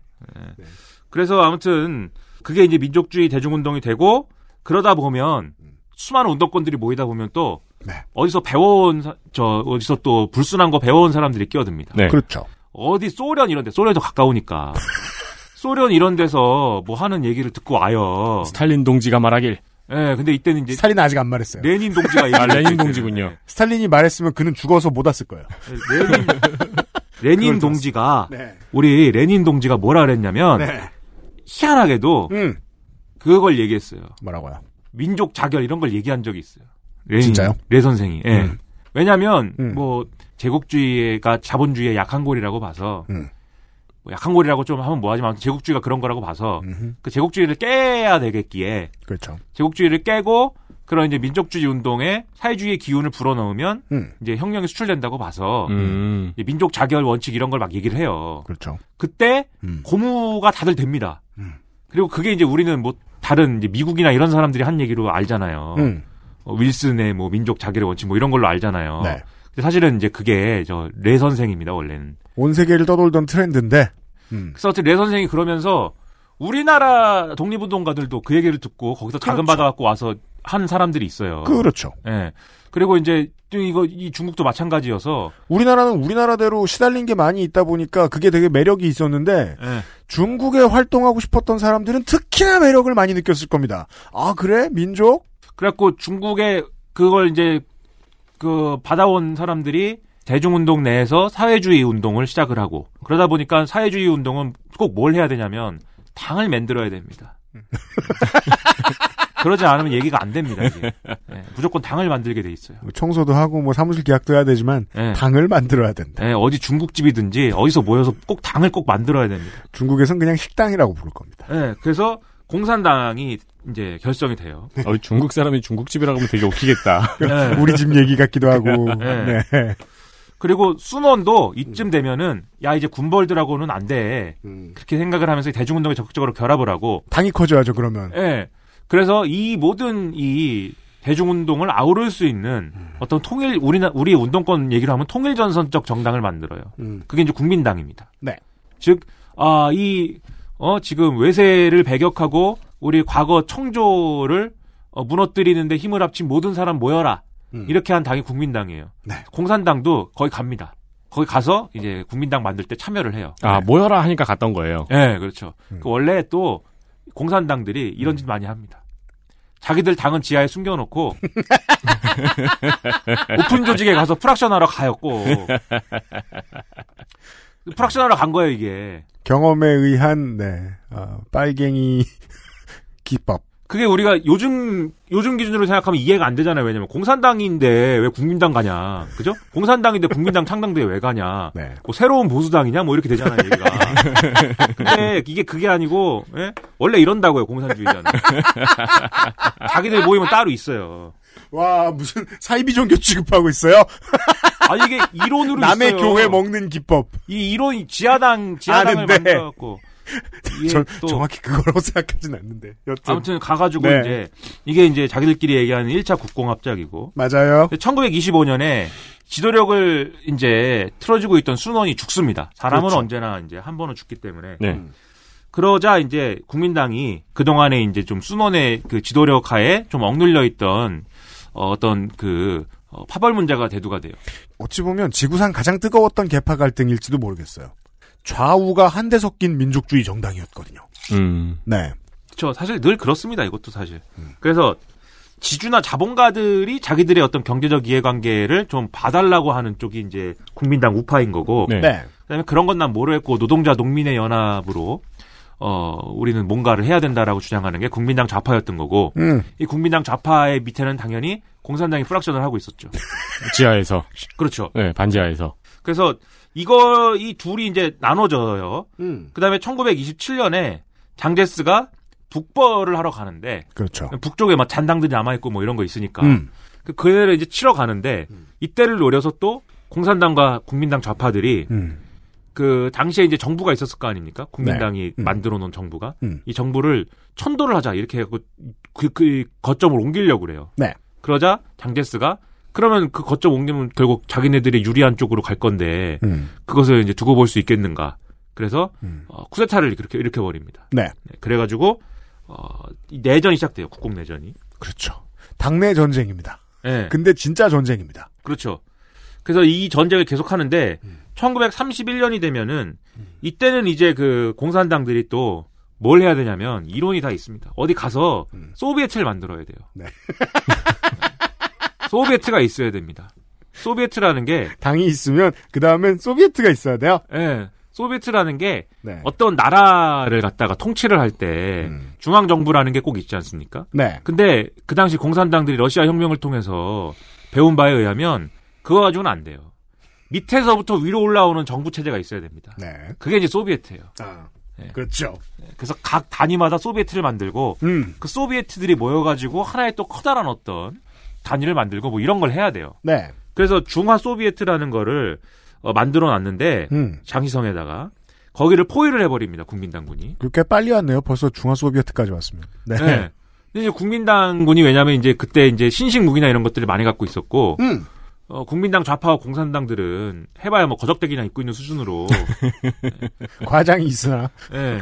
그래서 아무튼 그게 이제 민족주의 대중운동이 되고 그러다 보면 수많은 운동권들이 모이다 보면 또
네.
어디서 배워온 사- 저 어디서 또 불순한 거 배워온 사람들이 끼어듭니다.
네.
그렇죠.
어디 소련 이런 데 소련도 가까우니까 소련 이런 데서 뭐 하는 얘기를 듣고 와요.
스탈린 동지가 말하길.
예, 근데 이때는 이제
스탈린 아직 안 말했어요.
레닌 동지가
아,
얘기를
레닌 동지군요.
때문에.
스탈린이 말했으면 그는 죽어서 못 왔을 거예요.
레닌 레닌
그걸
동지가
네.
우리 레닌 동지가 뭐라 그랬냐면
네.
희한하게도
음.
그걸 얘기했어요.
뭐라고요?
민족 자결 이런 걸 얘기한 적이 있어요. 레
진짜요?
레 선생이. 예.
음.
왜냐하면
음.
뭐 제국주의가 자본주의의 약한 고리라고 봐서
음.
뭐 약한 고리라고 좀 하면 뭐하지만 제국주의가 그런 거라고 봐서
음흠.
그 제국주의를 깨야 되겠기에
그렇죠.
제국주의를 깨고 그런 이제 민족주의 운동에 사회주의의 기운을 불어넣으면
음.
이제 혁명이 수출된다고 봐서
음.
이제 민족 자결 원칙 이런 걸 막 얘기를 해요.
그렇죠.
그때
음.
고무가 다들 됩니다.
음.
그리고 그게 이제 우리는 뭐 다른 이제 미국이나 이런 사람들이 한 얘기로 알잖아요.
음.
어, 윌슨의 뭐 민족 자결의 원칙 뭐 이런 걸로 알잖아요.
네.
근데 사실은 이제 그게 저 레 선생입니다 원래는.
온 세계를 떠돌던 트렌드인데. 음.
그래서 어쨌든 레 선생이 그러면서 우리나라 독립운동가들도 그 얘기를 듣고 거기서 자금
그렇죠.
받아갖고 와서 한 사람들이 있어요.
그렇죠.
예. 그리고 이제 또 이거 이 중국도 마찬가지여서
우리나라는 우리나라대로 시달린 게 많이 있다 보니까 그게 되게 매력이 있었는데
예.
중국에 활동하고 싶었던 사람들은 특히나 매력을 많이 느꼈을 겁니다. 아 그래 민족?
그래갖고 중국에 그걸 이제 그 받아온 사람들이 대중운동 내에서 사회주의 운동을 시작을 하고 그러다 보니까 사회주의 운동은 꼭 뭘 해야 되냐면 당을 만들어야 됩니다. 그러지 않으면 얘기가 안 됩니다. 이게. 예, 무조건 당을 만들게 돼 있어요.
뭐 청소도 하고 뭐 사무실 계약도 해야 되지만
예.
당을 만들어야 된다.
예, 어디 중국집이든지 어디서 모여서 꼭 당을 꼭 만들어야 됩니다.
중국에선 그냥 식당이라고 부를 겁니다.
예, 그래서 공산당이 이제 결성이 돼요.
어, 중국 사람이 중국집이라고 하면 되게 웃기겠다.
네.
우리 집 얘기 같기도 하고.
네.
네.
그리고 순원도 이쯤 되면은 야 이제 군벌들하고는 안 돼. 그렇게 생각을 하면서 대중운동에 적극적으로 결합을 하고
당이 커져야죠, 그러면.
예. 그래서 이 모든 이 대중운동을 아우를 수 있는 어떤 통일 우리나 우리 운동권 얘기를 하면 통일전선적 정당을 만들어요.
음.
그게 이제 국민당입니다.
네.
즉, 아, 이, 어, 지금 외세를 배격하고 우리 과거 청조를 어, 무너뜨리는데 힘을 합친 모든 사람 모여라.
음.
이렇게 한 당이 국민당이에요.
네.
공산당도 거기 갑니다. 거기 가서 이제 국민당 만들 때 참여를 해요.
아, 모여라 하니까 갔던 거예요.
네, 그렇죠.
음.
그 원래 또 공산당들이 이런 짓 많이 합니다. 자기들 당은 지하에 숨겨놓고 오픈 조직에 가서 fraction하러 가 있고 fraction하러 간 거예요 이게.
경험에 의한, 네, 어, 빨갱이 기법.
그게 우리가 요즘 요즘 기준으로 생각하면 이해가 안 되잖아요. 왜냐면 공산당인데 왜 국민당 가냐, 그죠? 공산당인데 국민당 창당대회 왜 가냐?
네.
뭐 새로운 보수당이냐, 뭐 이렇게 되잖아요. 얘기가. 근데 이게 그게 아니고 예? 원래 이런다고요 공산주의자는. 자기들 모이면 따로 있어요.
와, 무슨 사이비 종교 취급하고 있어요?
아 이게 이론으로
남의
있어요.
교회 먹는 기법.
이 이론 지하당 지하당을
아는데.
만들어갖고
전
또
정확히 그거라고 생각하진 않는데. 여튼.
아무튼 가가지고
네.
이제 이게 이제 자기들끼리 얘기하는 1차 국공합작이고
맞아요.
1925년에 지도력을 이제 틀어주고 있던 순원이 죽습니다. 사람은
그렇죠.
언제나 이제 한 번은 죽기 때문에.
네.
그러자 이제 국민당이 그동안에 이제 좀 순원의 그 지도력 하에 좀 억눌려 있던 어, 어떤 그 어, 파벌 문제가 대두가 돼요.
어찌 보면 지구상 가장 뜨거웠던 개파 갈등일지도 모르겠어요. 좌우가 한데 섞인 민족주의 정당이었거든요.
음.
네.
그렇죠. 사실 늘 그렇습니다. 이것도 사실. 그래서 지주나 자본가들이 자기들의 어떤 경제적 이해관계를 좀 봐달라고 하는 쪽이 이제 국민당 우파인 거고.
네.
네.
그다음에 그런 건 난 모르겠고 노동자 농민의 연합으로 어 우리는 뭔가를 해야 된다라고 주장하는 게 국민당 좌파였던 거고
음.
이 국민당 좌파의 밑에는 당연히 공산당이 프락션을 하고 있었죠.
지하에서.
그렇죠.
네, 반지하에서.
그래서 이거 이 둘이 이제 나눠져요.
음.
그다음에 1927년에 장제스가 북벌을 하러 가는데
그렇죠.
북쪽에 막 잔당들이 남아 있고 뭐 이런 거 있으니까
음.
그 그애를 이제 치러 가는데 이때를 노려서 또 공산당과 국민당 좌파들이
음.
그 당시에 이제 정부가 있었을 거 아닙니까? 국민당이
네. 음.
만들어 놓은 정부가
음.
이 정부를 천도를 하자 이렇게 해갖고 그, 그 거점을 옮기려고 그래요.
네.
그러자 장제스가 그러면 그 거점 옮기면 결국 자기네들이 유리한 쪽으로 갈 건데
음.
그것을 이제 두고 볼 수 있겠는가? 그래서
음.
어, 쿠데타를 그렇게 일으켜 버립니다.
네.
그래가지고 어, 이 내전이 시작돼요. 국공 내전이.
그렇죠. 당내 전쟁입니다.
예.
근데 진짜 전쟁입니다.
그렇죠. 그래서 이 전쟁을 계속 하는데 1931년이 되면은 이때는 이제 그 공산당들이 또 뭘 해야 되냐면 이론이 다 있습니다. 어디 가서 소비에트를 만들어야 돼요.
네.
소비에트가 있어야 됩니다. 소비에트라는 게
당이 있으면 그 다음엔 소비에트가 있어야 돼요.
예. 소비에트라는 게
네.
어떤 나라를 갖다가 통치를 할때
음.
중앙 정부라는 게 꼭 있지 않습니까?
네.
근데 그 당시 공산당들이 러시아 혁명을 통해서 배운 바에 의하면 그거 가지고는 안 돼요. 밑에서부터 위로 올라오는 정부 체제가 있어야 됩니다.
네.
그게 이제 소비에트예요.
아,
네.
그렇죠.
그래서 각 단위마다 소비에트를 만들고
음.
그 소비에트들이 모여가지고 하나의 또 커다란 어떤 단위를 만들고 뭐 이런 걸 해야 돼요.
네.
그래서 중화 소비에트라는 거를 어, 만들어 놨는데
음.
장시성에다가 거기를 포위를 해버립니다. 국민당군이.
그렇게 빨리 왔네요. 벌써 중화 소비에트까지 왔으면. 네.
네. 근데 이제 국민당군이 왜냐하면 이제 그때 이제 신식 무기나 이런 것들을 많이 갖고 있었고
음.
어, 국민당 좌파와 공산당들은 해봐야 뭐 거적대기나 입고 있는 수준으로
과장이 있으나
예.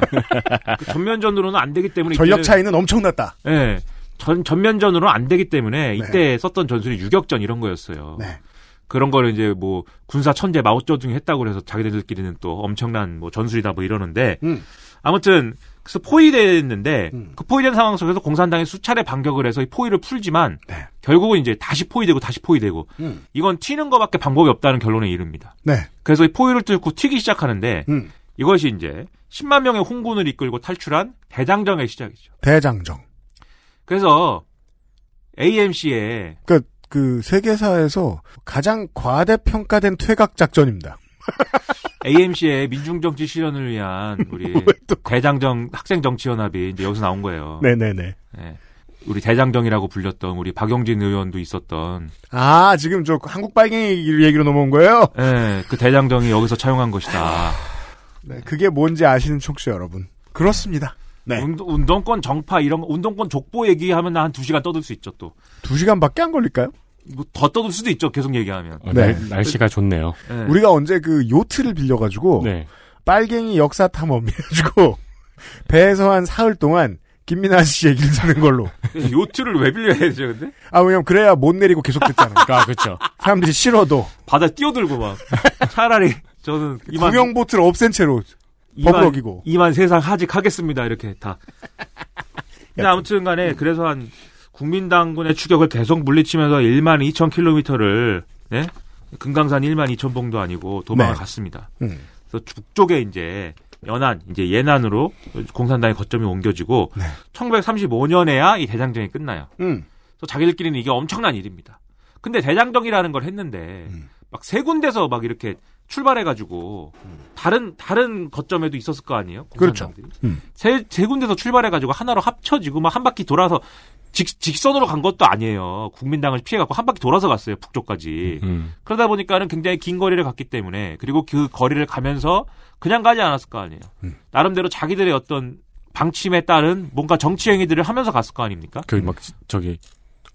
그 전면전으로는 안 되기 때문에
전력 차이는 엄청났다.
예. 전 전면전으로는 안 되기 때문에 이때 썼던 전술이 유격전 이런 거였어요.
네.
그런 거를 이제 뭐 군사 천재 마오쩌둥이 했다고 그래서 자기들끼리는 또 엄청난 뭐 전술이다 뭐 이러는데
음.
아무튼 그래서 포위됐는데
음.
그 포위된 상황 속에서 공산당이 수차례 반격을 해서 이 포위를 풀지만
네.
결국은 이제 다시 포위되고 다시 포위되고
음.
이건 튀는 거밖에 방법이 없다는 결론에 이릅니다.
네.
그래서 이 포위를 뚫고 튀기 시작하는데
음.
이것이 이제 10만 명의 홍군을 이끌고 탈출한 대장정의 시작이죠.
대장정.
그래서 AMC에
그러니까 그 세계사에서 가장 과대평가된 퇴각 작전입니다.
AMC의 민중정치 실현을 위한 우리 대장정 학생정치연합이 이제 여기서 나온 거예요.
네네네.
네. 우리 대장정이라고 불렸던 우리 박용진 의원도 있었던.
아, 지금 저 한국 빨갱이 얘기로 넘어온 거예요?
네, 그 대장정이 여기서 차용한 것이다.
네, 그게 뭔지 아시는 청취자 여러분. 그렇습니다. 네.
운, 동 권 정파 이런 거, 운동권 족보 얘기하면 한두 시간 떠들 수 있죠 또.
두 시간밖에 안 걸릴까요?
뭐 더 떠들 수도 있죠 계속 얘기하면.
어, 네. 날, 날씨가 좋네요.
네. 우리가 언제 그 요트를 빌려 가지고
네.
빨갱이 역사 탐험 해 가지고 배에서 한 사흘 동안 김민아 씨 얘기를 듣는 걸로.
요트를 왜 빌려야 되죠, 근데?
아, 왜냐면 그래야 못 내리고 계속 듣잖아요.
아, 그렇죠.
사람들이 싫어도.
바다 뛰어들고 막. 차라리 저는
이만 구명보트를 없앤 채로 버벅이고.
이만 세상 하직하겠습니다, 이렇게 다. 근데 아무튼 간에 그래서 한 국민당군의 추격을 계속 물리치면서 1만 2천 킬로미터를, 네? 금강산 1만 2천 봉도 아니고 도망을
네.
갔습니다.
음.
그래서 북쪽에 이제 연안, 이제 예난으로 공산당의 거점이 옮겨지고
네.
1935년에야 이 대장정이 끝나요.
음.
그래서 자기들끼리는 이게 엄청난 일입니다. 근데 대장정이라는 걸 했는데
음.
막세 군데서 막 이렇게 출발해가지고 다른 다른 거점에도 있었을 거 아니에요?
그렇죠.
공산당들이.
음.
세, 세 군데서 출발해가지고 하나로 합쳐지고 막 한 바퀴 돌아서 직, 직선으로 간 것도 아니에요. 국민당을 피해갖고 한 바퀴 돌아서 갔어요. 북쪽까지.
음.
그러다 보니까는 굉장히 긴 거리를 갔기 때문에 그리고 그 거리를 가면서 그냥 가지 않았을 거 아니에요.
음.
나름대로 자기들의 어떤 방침에 따른 뭔가 정치 행위들을 하면서 갔을 거 아닙니까?
그 막 저기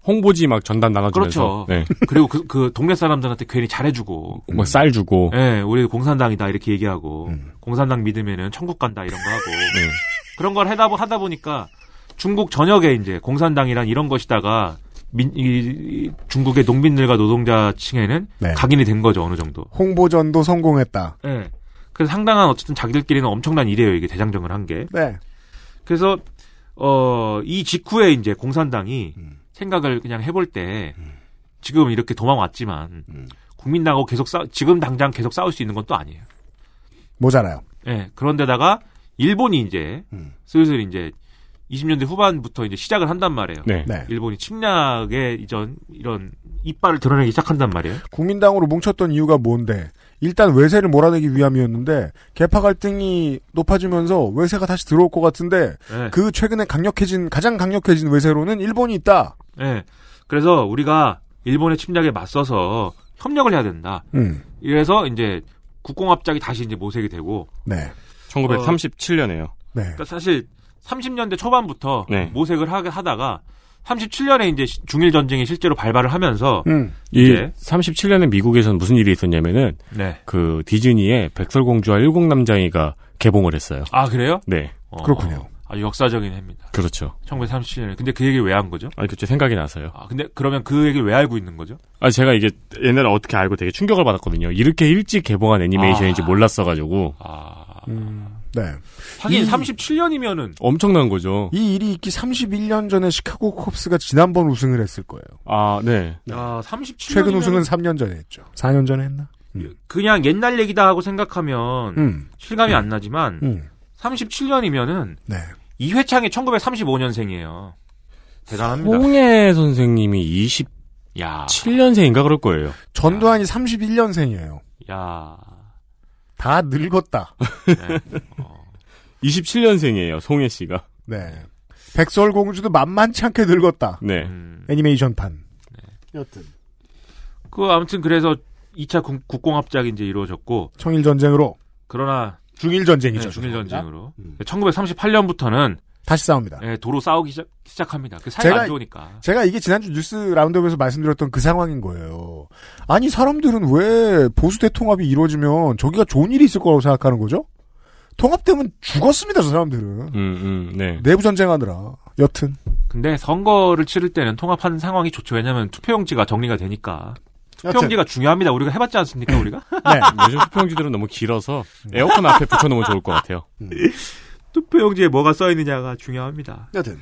홍보지 막 전단 나눠주면서
그렇죠.
네.
그리고 그, 그 동네 사람들한테 괜히 잘해주고.
막쌀 주고
예, 우리 공산당이다 이렇게 얘기하고
음.
공산당 믿으면은 천국 간다 이런 거 하고
네.
그런 걸 하다, 하다 보니까 중국 전역에 이제 공산당이란 이런 것이다가 민, 이, 이 중국의 농민들과 노동자층에는
네.
각인이 된 거죠 어느 정도.
홍보전도 성공했다.
예. 그래서 상당한 어쨌든 자기들끼리는 엄청난 일이에요 이게 대장정을 한 게.
네.
그래서 어 이 직후에 이제 공산당이
음.
생각을 그냥 해볼 때 지금 이렇게 도망왔지만
음.
국민당하고 계속 싸 지금 당장 계속 싸울 수 있는 건 또 아니에요.
모자라요.
예. 그런데다가 일본이 이제
음.
슬슬 이제 20년대 후반부터 이제 시작을 한단 말이에요.
네.
네.
일본이 침략의 이전 이런 이빨을 드러내기 시작한단 말이에요.
국민당으로 뭉쳤던 이유가 뭔데? 일단 외세를 몰아내기 위함이었는데 개파 갈등이 높아지면서 외세가 다시 들어올 것 같은데
예.
그 최근에 강력해진 가장 강력해진 외세로는 일본이 있다.
예. 그래서 우리가 일본의 침략에 맞서서 협력을 해야 된다.
음.
이래서 이제 국공합작이 다시 이제 모색이 되고
네.
1937년에요.
네.
그러니까 사실 30년대 초반부터
네.
모색을 하, 하다가 37년에 이제 시- 중일 전쟁이 실제로 발발을 하면서
음.
이
이제
37년에 미국에서는 무슨 일이 있었냐면은
네.
그 디즈니의 백설공주와 일곱 남장이가 개봉을 했어요.
아 그래요?
네.
어,
그렇군요.
아주 역사적인 해입니다.
그렇죠.
1937년에. 근데 그 얘기를 왜한 거죠?
아니 그때 생각이 나서요.
아 근데 그러면 그 얘기를 왜 알고 있는 거죠?
아 제가 이게 옛날에 어떻게 알고 되게 충격을 받았거든요. 이렇게 일찍 개봉한 애니메이션인지
아.
몰랐어가지고
아
네.
하긴
이-
37년이면은
엄청난 거죠.
이 일이 있기 31년 전에 시카고 컵스가 지난번 우승을 했을 거예요.
아 네.
아 37년
최근 우승은 3년 전에 했죠. 4년 전에 했나?
그냥 옛날 얘기다 하고 생각하면
음.
실감이 안 나지만
음.
37년이면은
네.
이회창이 1935년생이에요. 대단합니다.
홍해 선생님이
야,
27년생인가 그럴 거예요.
전두환이 31년생이에요.
야,
다 늙었다.
네. 어.
27년생이에요. 송혜 씨가.
네. 백설공주도 만만치 않게 늙었다.
네.
음.
애니메이션판. 여튼.
그 아무튼 그래서 2차 국, 국공합작이 이제 이루어졌고
청일전쟁으로.
그러나
중일 전쟁이죠.
네, 중일 전쟁으로
음.
1938년부터는
다시 싸웁니다.
예, 도로 싸우기 시작, 시작 합니다. 그 사이가
제가-
안 좋으니까.
제가 이게 지난주 뉴스 라운드업에서 말씀드렸던 그 상황인 거예요. 아니 사람들은 왜 보수 대통합이 이루어지면 저기가 좋은 일이 있을 거라고 생각하는 거죠? 통합되면 죽었습니다, 저 사람들은.
음, 음, 네.
내부 전쟁하느라. 여튼.
근데 선거를 치를 때는 통합하는 상황이 좋죠. 왜냐하면 투표용지가 정리가 되니까. 투표용지가 중요합니다. 우리가 해봤지 않습니까, 우리가?
네.
요즘 투표용지들은 너무 길어서 에어컨 앞에 붙여놓으면 좋을 것 같아요.
투표용지에 뭐가 써있느냐가 중요합니다.
여튼.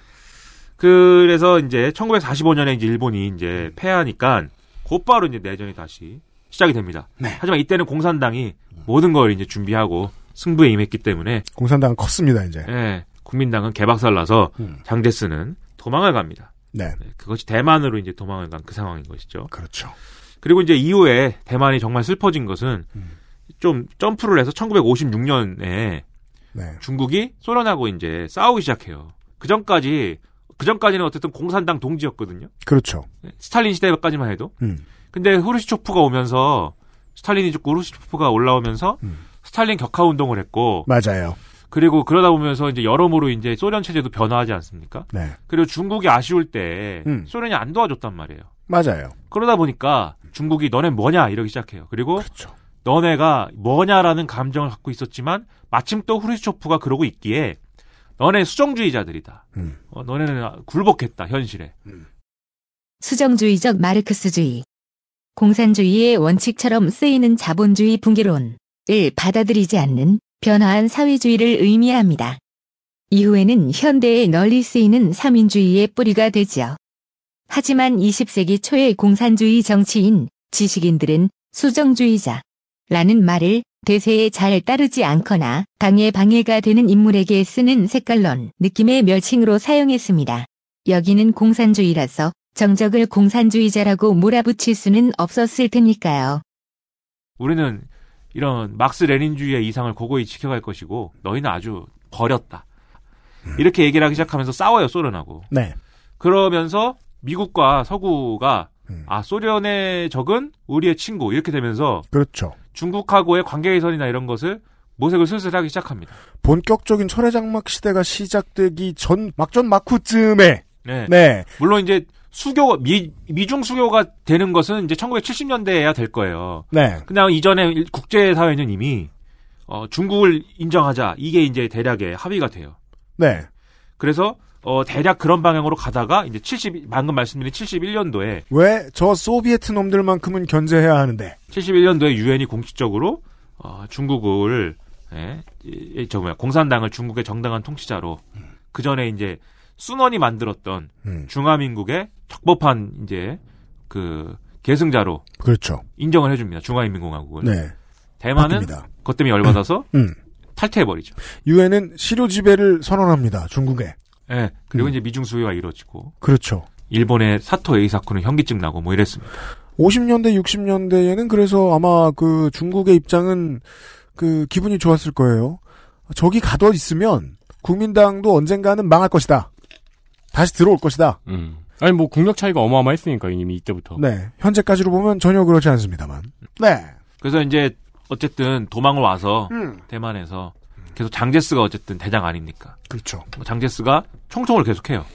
그래서 이제 1945년에 이제 일본이 이제 패하니까 곧바로 이제 내전이 다시 시작이 됩니다.
네.
하지만 이때는 공산당이 모든 걸 이제 준비하고 승부에 임했기 때문에
공산당은 컸습니다, 이제.
예, 국민당은 개박살나서
음.
장제스는 도망을 갑니다.
네.
네, 그것이 대만으로 이제 도망을 간 그 상황인 것이죠.
그렇죠.
그리고 이제 이후에 대만이 정말 슬퍼진 것은
음.
좀 점프를 해서 1956년에
네.
중국이 소련하고 이제 싸우기 시작해요. 그 전까지 그 전까지는 어쨌든 공산당 동지였거든요.
그렇죠.
스탈린 시대까지만 해도.
음.
근데 후르시초프가 오면서 스탈린이 죽고 후르시초프가 올라오면서
음.
스탈린 격하 운동을 했고
맞아요.
그리고 그러다 보면서 이제 여러모로 이제 소련 체제도 변화하지 않습니까?
네.
그리고 중국이 아쉬울 때
음.
소련이 안 도와줬단 말이에요.
맞아요.
그러다 보니까 중국이 너네 뭐냐 이러기 시작해요. 그리고
그렇죠.
너네가 뭐냐라는 감정을 갖고 있었지만 마침 또 후르시초프가 그러고 있기에 너네 수정주의자들이다.
음.
어, 너네는 굴복했다 현실에.
수정주의적 마르크스주의. 공산주의의 원칙처럼 쓰이는 자본주의 붕괴론을 받아들이지 않는 변화한 사회주의를 의미합니다. 이후에는 현대에 널리 쓰이는 삼인주의의 뿌리가 되지요. 하지만 20세기 초의 공산주의 정치인, 지식인들은 수정주의자 라는 말을 대세에 잘 따르지 않거나 당의 방해가 되는 인물에게 쓰는 색깔론 느낌의 멸칭으로 사용했습니다. 여기는 공산주의라서 정적을 공산주의자라고 몰아붙일 수는 없었을 테니까요.
우리는 이런 막스 레닌주의의 이상을 고고히 지켜갈 것이고 너희는 아주 버렸다. 이렇게 얘기를 하기 시작하면서 싸워요 소련하고.
네.
그러면서 미국과 서구가 아 소련의 적은 우리의 친구 이렇게 되면서
그렇죠.
중국하고의 관계 개선이나 이런 것을 모색을 슬슬 하기 시작합니다.
본격적인 철의 장막 시대가 시작되기 전 막전 막후쯤에
네.
네.
물론 이제 수교 미 미중 수교가 되는 것은 이제 1970년대에야 될 거예요.
네.
그냥 이전에 국제 사회는 이미 어, 중국을 인정하자 이게 이제 대략의 합의가 돼요.
네.
그래서 어, 대략 그런 방향으로 가다가 이제 70 방금 말씀드린 71년도에
왜 저 소비에트 놈들만큼은 견제해야 하는데
71년도에 유엔이 공식적으로 어, 중국을 예, 이- 이- 저 뭐야 공산당을 중국의 정당한 통치자로 그 전에 이제 순원이 만들었던
음.
중화민국의 적법한 이제 그 계승자로
그렇죠.
인정을 해줍니다. 중화인민공화국을.
네.
대만은
바뀝니다.
그것 때문에 열받아서
음.
탈퇴해버리죠.
유엔은 실효 지배를 선언합니다. 중국에.
예. 그리고
음.
이제 미중 수요가 이루어지고
그렇죠.
일본의 사토 에이사쿠는 현기증 나고 뭐 이랬습니다.
50년대, 60년대에는 그래서 아마 그 중국의 입장은 그 기분이 좋았을 거예요. 저기 가둬 있으면 국민당도 언젠가는 망할 것이다. 다시 들어올 것이다.
음. 아니 뭐 국력 차이가 어마어마했으니까 이미 이때부터.
네. 현재까지로 보면 전혀 그렇지 않습니다만. 네.
그래서 이제 어쨌든 도망을 와서
음.
대만에서 계속 장제스가 어쨌든 대장 아닙니까?
그렇죠.
뭐 장제스가 총통을 계속해요.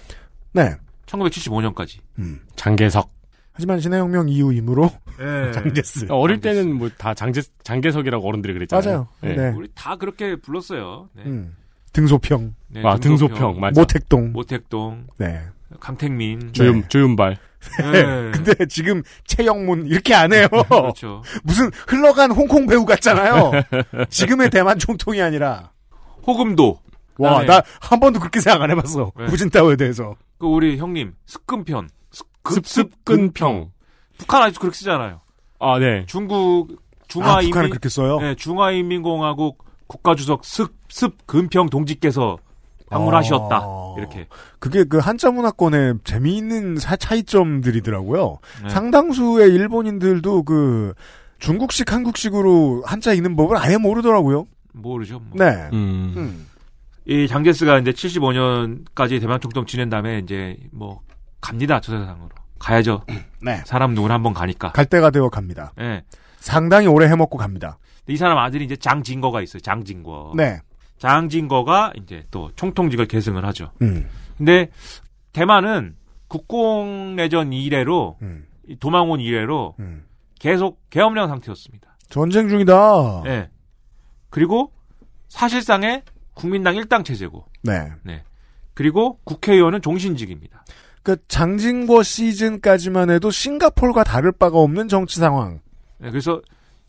네.
1975년까지.
음.
장계석.
하지만 신해혁명 이후이므로
네.
장제스.
어릴 때는 뭐 다 장제 장계석이라고 어른들이 그랬잖아요.
맞아요.
예.
네.
우리 다 그렇게 불렀어요. 네.
음. 등소평,
네,
아, 등소평, 맞아.
모택동.
모택동,
네.
강택민.
조윤
네.
조윤발.
네.
근데 지금 최영문 이렇게 안 해요.
그렇죠.
무슨 흘러간 홍콩 배우 같잖아요. 지금의 대만 총통이 아니라.
호금도.
와,
그다음에
나한 번도 그렇게 생각 안 해봤어.
네.
후진타워에 대해서.
그 우리 형님 습근편. 습,
습근평.
북한 아직도 그렇게 쓰잖아요.
아 네.
중국
아,
중화인민
북한은 그렇게 써요?
네, 중화인민공화국 국가주석 습, 습 근평 동지께서 방문하셨다.
아.
이렇게.
그게 그 한자 문화권의 재미있는 사- 차이점들이더라고요.
네.
상당수의 일본인들도 그 중국식 한국식으로 한자 읽는 법을 아예 모르더라고요.
모르죠. 뭐.
네.
음.
음.
이 장제스가 이제 75년까지 대만 총통 지낸 다음에 이제 뭐 갑니다. 저 세상으로. 가야죠.
네.
사람 누구나 한번 가니까.
갈 때가 되어 갑니다.
예.
상당히 오래 해먹고 갑니다.
이 사람 아들이 이제 장진거가 있어요. 장진거.
네.
장진거가 이제 또 총통직을 계승을 하죠.
음.
근데 대만은 국공내전 이래로
음.
이 도망 온 이래로
음.
계속 계엄령 상태였습니다.
전쟁 중이다.
예. 그리고 사실상의 국민당 일당 체제고.
네.
네. 그리고 국회의원은 종신직입니다.
그 장진거 시즌까지만 해도 싱가폴과 다를 바가 없는 정치 상황.
네, 그래서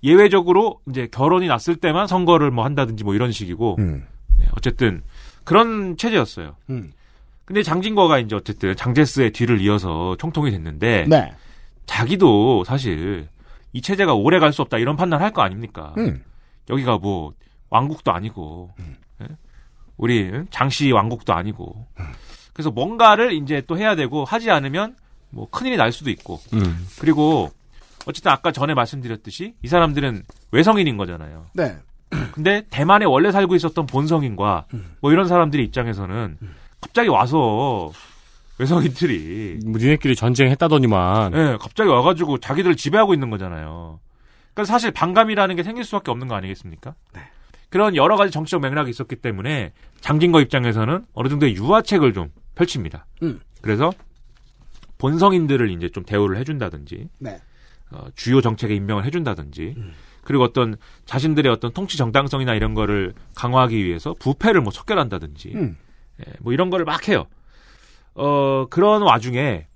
예외적으로 이제 결혼이 났을 때만 선거를 뭐 한다든지 뭐 이런 식이고
음.
네, 어쨌든 그런 체제였어요.
음.
근데 장진거가 이제 어쨌든 장제스의 뒤를 이어서 총통이 됐는데
네.
자기도 사실 이 체제가 오래 갈 수 없다 이런 판단을 할 거 아닙니까?
음.
여기가 뭐 왕국도 아니고 예? 우리 장씨 왕국도 아니고 그래서 뭔가를 이제 또 해야 되고 하지 않으면 뭐 큰일이 날 수도 있고
음.
그리고 어쨌든 아까 전에 말씀드렸듯이 이 사람들은 외성인인 거잖아요.
네.
근데 대만에 원래 살고 있었던 본성인과 뭐 이런 사람들의 입장에서는 갑자기 와서 외성인들이
뭐 니네끼리 전쟁했다더니만.
예, 갑자기 와가지고 자기들 지배하고 있는 거잖아요. 그러니까 사실 반감이라는 게 생길 수밖에 없는 거 아니겠습니까? 그런 여러 가지 정치적 맥락이 있었기 때문에 장진거 입장에서는 어느 정도의 유화책을 좀 펼칩니다.
음.
그래서 본성인들을 이제 좀 대우를 해준다든지
네.
어, 주요 정책에 임명을 해준다든지 그리고 어떤 자신들의 어떤 통치 정당성이나 이런 거를 강화하기 위해서 부패를 뭐 척결한다든지
음.
예, 뭐 이런 거를 막 해요. 어, 그런 와중에